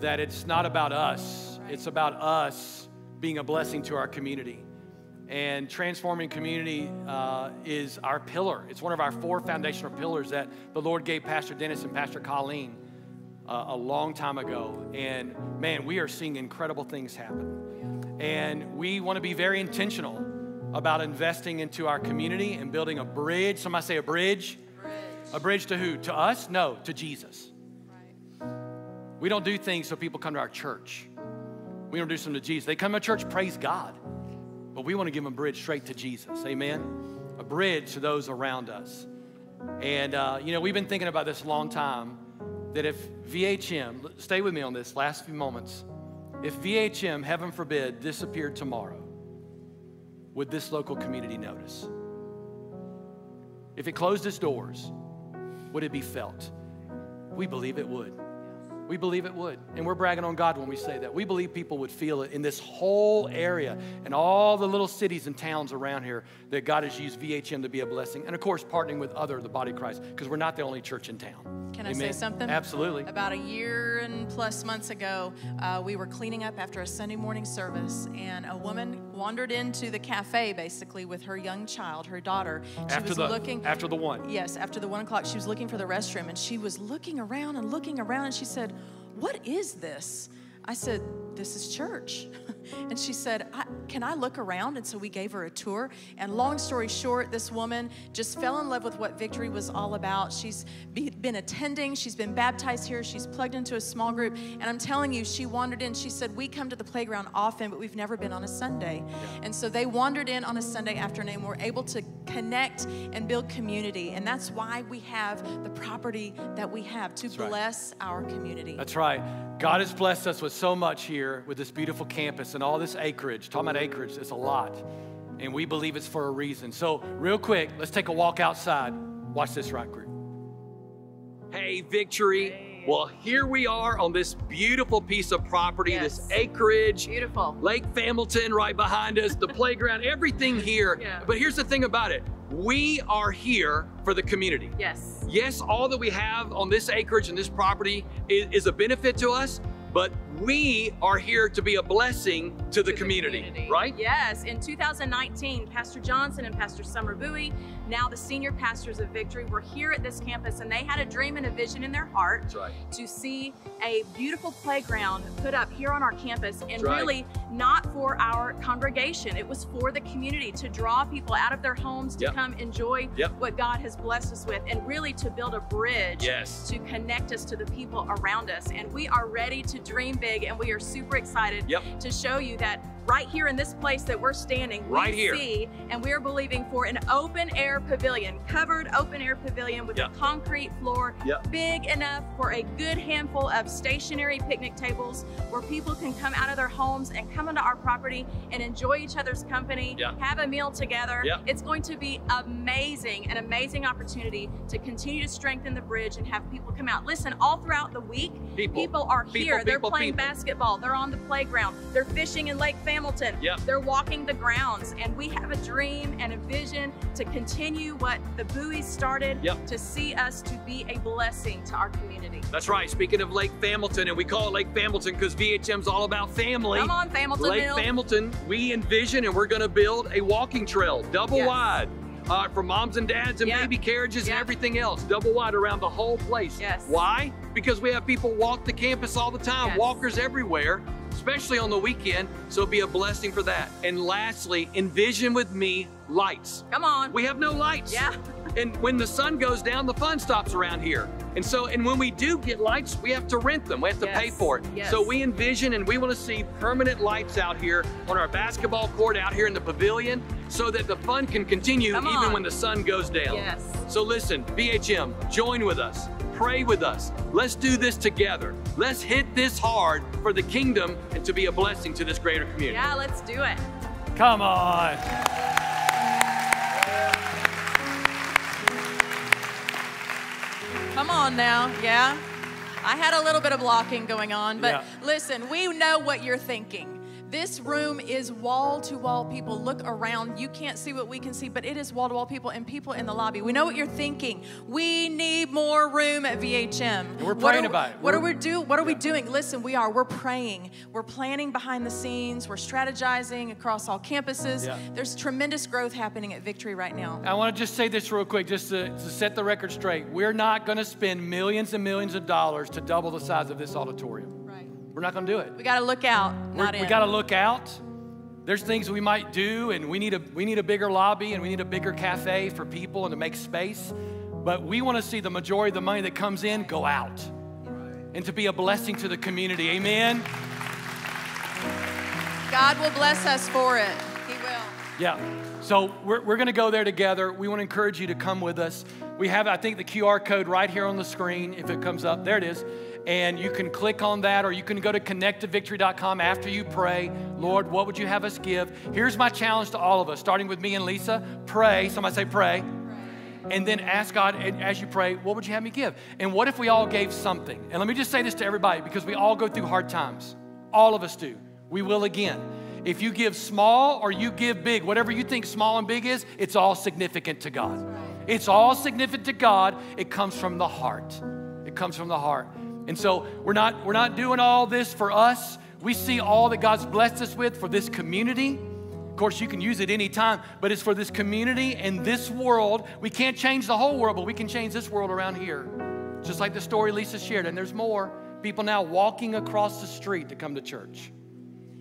Speaker 1: that it's not about us, it's about us being a blessing to our community. And transforming community uh, is our pillar. It's one of our four foundational pillars that the Lord gave Pastor Dennis and Pastor Colleen uh, a long time ago. And man, we are seeing incredible things happen. And we want to be very intentional about investing into our community and building a bridge. Somebody say a bridge. A bridge to who? To us? No, to Jesus. We don't do things so people come to our church. We don't do to Jesus. They come to church, praise God. But we want to give them a bridge straight to Jesus. Amen? A bridge to those around us. And, uh, you know, we've been thinking about this a long time that if VHM, stay with me on this last few moments, if VHM, heaven forbid, disappeared tomorrow, would this local community notice? If it closed its doors, would it be felt? We believe it would. We believe it would. And we're bragging on God when we say that. We believe people would feel it in this whole area and all the little cities and towns around here that God has used VHM to be a blessing. And of course, partnering with other, the body of Christ, because we're not the only church in town.
Speaker 4: Can I say something?
Speaker 1: Absolutely.
Speaker 4: About a year and plus months ago, uh, we were cleaning up after a Sunday morning service, and a woman wandered into the cafe basically with her young child, her daughter. She
Speaker 1: After
Speaker 4: was
Speaker 1: the,
Speaker 4: looking.
Speaker 1: after the one.
Speaker 4: Yes, after the one o'clock, she was looking for the restroom and she was looking around and looking around and she said, What is this? I said, This is church. (laughs) and she said, I, Can I look around? And so we gave her a tour. And long story short, this woman just fell in love with what victory was all about. She's be, been attending, she's been baptized here, she's plugged into a small group. And I'm telling you, she wandered in. She said, We come to the playground often, but we've never been on a Sunday. And so they wandered in on a Sunday afternoon. We're able to connect and build community. And that's why we have the property that we have to
Speaker 1: right.
Speaker 4: bless our community.
Speaker 1: That's right. God has blessed us with so much here with this beautiful campus and all this acreage. Talking about acreage, it's a lot. And we believe it's for a reason. So, real quick, let's take a walk outside. Watch this right group. Hey, Victory. Well, here we are on this beautiful piece of property, this acreage.
Speaker 4: Beautiful.
Speaker 1: Lake Familton right behind us, the (laughs) playground, everything here.
Speaker 4: Yeah.
Speaker 1: But here's the thing about it we are here for the community.
Speaker 4: Yes.
Speaker 1: Yes, all that we have on this acreage and this property is, is a benefit to us, but we are here to be a blessing to the,
Speaker 5: to
Speaker 1: community, right?
Speaker 5: Yes. In 2019, Pastor Johnson and Pastor Summer Bowie, now the senior pastors of Victory, were here at this campus and they had a dream and a vision in their heart
Speaker 1: right.
Speaker 5: to see a beautiful playground put up here on our campus and
Speaker 1: right.
Speaker 5: really not for our congregation. It was for the community to draw people out of their homes to
Speaker 1: Yep.
Speaker 5: come enjoy
Speaker 1: Yep.
Speaker 5: what God has blessed us with and really to build a bridge
Speaker 1: Yes.
Speaker 5: to connect us to the people around us. And we are ready to dream big and we are super excited
Speaker 1: Yep.
Speaker 5: to show you that right here in this place that we're standing,
Speaker 1: Right
Speaker 5: we
Speaker 1: here.
Speaker 5: see and we're believing for an open air pavilion, covered open air pavilion with
Speaker 1: Yep.
Speaker 5: a concrete floor,
Speaker 1: Yep.
Speaker 5: big enough for a good handful of stationary picnic tables where people can come out of their homes and come into our property and enjoy each other's company,
Speaker 1: Yeah.
Speaker 5: have a meal together.
Speaker 1: Yep.
Speaker 5: It's going to be amazing, an amazing opportunity to continue to strengthen the bridge and have people come out. Listen, all throughout the week,
Speaker 1: People.
Speaker 5: are
Speaker 1: People,
Speaker 5: here. They're
Speaker 1: people,
Speaker 5: playing
Speaker 1: people.
Speaker 5: basketball. They're on the playground. They're fishing in Lake Hamilton.
Speaker 1: Yep.
Speaker 5: They're walking the grounds. And we have a dream and a vision to continue what the Bowies started
Speaker 1: Yep.
Speaker 5: to see us to be a blessing to our community.
Speaker 1: That's right. Speaking of Lake Familton, and we call it Lake Familton because VHM's all about family.
Speaker 5: Come on, Hamilton
Speaker 1: Lake
Speaker 5: Mill.
Speaker 1: Familton, we envision and we're going to build a walking trail, double
Speaker 5: Yes.
Speaker 1: wide, uh, for moms and dads and
Speaker 5: Yep.
Speaker 1: baby carriages and everything else, double wide around the whole place.
Speaker 5: Yes.
Speaker 1: Why? Because we have people walk the campus all the time,
Speaker 5: Yes.
Speaker 1: walkers everywhere, especially on the weekend. So be a blessing for that. And lastly, envision with me lights.
Speaker 5: Come on.
Speaker 1: We have no lights.
Speaker 5: Yeah.
Speaker 1: And when the sun goes down, the fun stops around here. And so, and when we do get lights, we have to rent them. We have to
Speaker 5: Yes,
Speaker 1: pay for it.
Speaker 5: yes.
Speaker 1: So we envision and we want to see permanent lights out here on our basketball court out here in the pavilion so that the fun can continue even when the sun goes down.
Speaker 5: Yes.
Speaker 1: So listen, VHM, join with us. Pray with us. Let's do this together. Let's hit this hard for the kingdom and to be a blessing to this greater community.
Speaker 5: Yeah, let's do it.
Speaker 1: Come on.
Speaker 4: Come on now, yeah. I had a little bit of blocking going on, but
Speaker 1: Yeah.
Speaker 4: listen, we know what you're thinking. This room is wall to wall people. Look around. You can't see what we can see, but it is wall to wall people and people in the lobby. We know what you're thinking. We need more room at VHM.
Speaker 1: And we're
Speaker 4: What
Speaker 1: praying
Speaker 4: are-
Speaker 1: about it.
Speaker 4: What are
Speaker 1: We're-
Speaker 4: we do? What are we doing? Listen, we are. We're praying. We're planning behind the scenes. We're strategizing across all campuses.
Speaker 1: Yeah.
Speaker 4: There's tremendous growth happening at Victory right now.
Speaker 1: I want to just say this real quick, just to, to set the record straight. We're not going to spend millions and millions of dollars to double the size of this auditorium. We're not going to do it.
Speaker 4: We got to look out,
Speaker 1: We're-
Speaker 4: not
Speaker 1: we
Speaker 4: in.
Speaker 1: got to look out. There's things we might do, and we need a we need a bigger lobby, and we need a bigger cafe for people, and to make space. But we want to see the majority of the money that comes in go out, and to be a blessing to the community. Amen.
Speaker 4: God will bless us for it. He will.
Speaker 1: Yeah. So we're, we're going to go there together. We want to encourage you to come with us. We have, I think, the QR code right here on the screen if it comes up. There it is. And you can click on that or you can go to connecttovictory.com after you pray. Lord, what would you have us give? Here's my challenge to all of us, starting with me and Lisa. Pray. Somebody say, pray. And then ask God as you pray, what would you have me give? And what if we all gave something? And let me just say this to everybody because we all go through hard times. All of us do. We will again. If you give small or you give big, whatever you think small and big is, it's all significant to God. It's all significant to God. It comes from the heart. It comes from the heart. And so we're not we're not doing all this for us. We see all that God's blessed us with for this community. Of course, you can use it anytime, but it's for this community and this world. We can't change the whole world, but we can change this world around here. Just like the story Lisa shared, and there's more. People now walking across the street to come to church.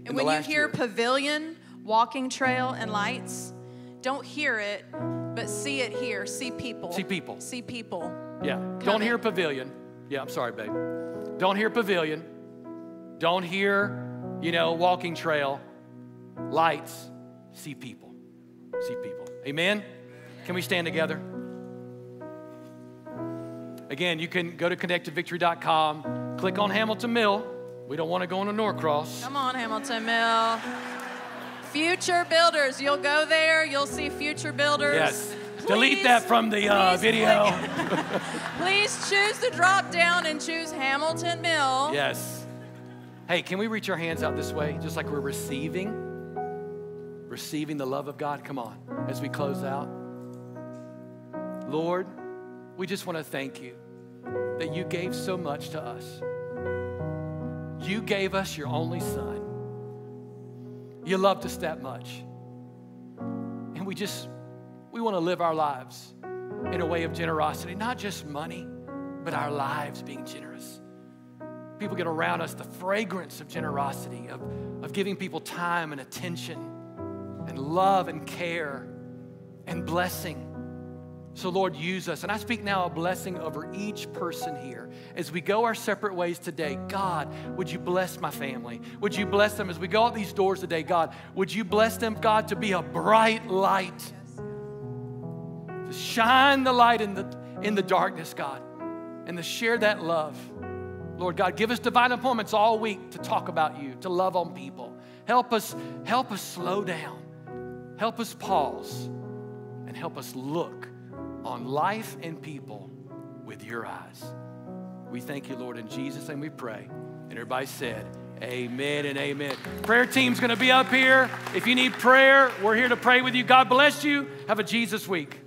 Speaker 4: And when you hear
Speaker 1: year.
Speaker 4: pavilion, walking trail, and lights, don't hear it, but see it here. See people.
Speaker 1: See people.
Speaker 4: See people.
Speaker 1: Yeah. Don't hear pavilion. Yeah, I'm sorry, babe. Don't hear pavilion. Don't hear, you know, walking trail, lights. See people. See people. Amen? Can we stand together? Again, you can go to connectedvictory.com, click on Hamilton Mill. We don't want to go into Norcross.
Speaker 4: Come on, Hamilton Mill. Future builders. You'll go there. You'll see future builders.
Speaker 1: Yes. Delete that from the uh,
Speaker 4: please
Speaker 1: video. (laughs)
Speaker 4: Please choose the drop down and choose Hamilton Mill.
Speaker 1: Yes. Hey, can we reach our hands out this way, just like we're receiving? Receiving the love of God. Come on, as we close out. Lord, we just want to thank you that you gave so much to us. You gave us your only son. You loved us that much. And we just, we want to live our lives in a way of generosity, not just money, but our lives being generous people get around us the fragrance of generosity, of, of giving people time and attention and love and care and blessing. So, Lord, use us. And I speak now a blessing over each person here. As we go our separate ways today, God, would you bless my family? Would you bless them as we go out these doors today, God? Would you bless them, God, to be a bright light? To shine the light in the, in the darkness, God, and to share that love. Lord God, give us divine appointments all week to talk about you, to love on people. Help us, help us slow down. Help us pause and help us look on life and people with your eyes. We thank you, Lord, in Jesus' name we pray. And everybody said, Amen and amen. Prayer team's gonna be up here. If you need prayer, we're here to pray with you. God bless you. Have a Jesus week.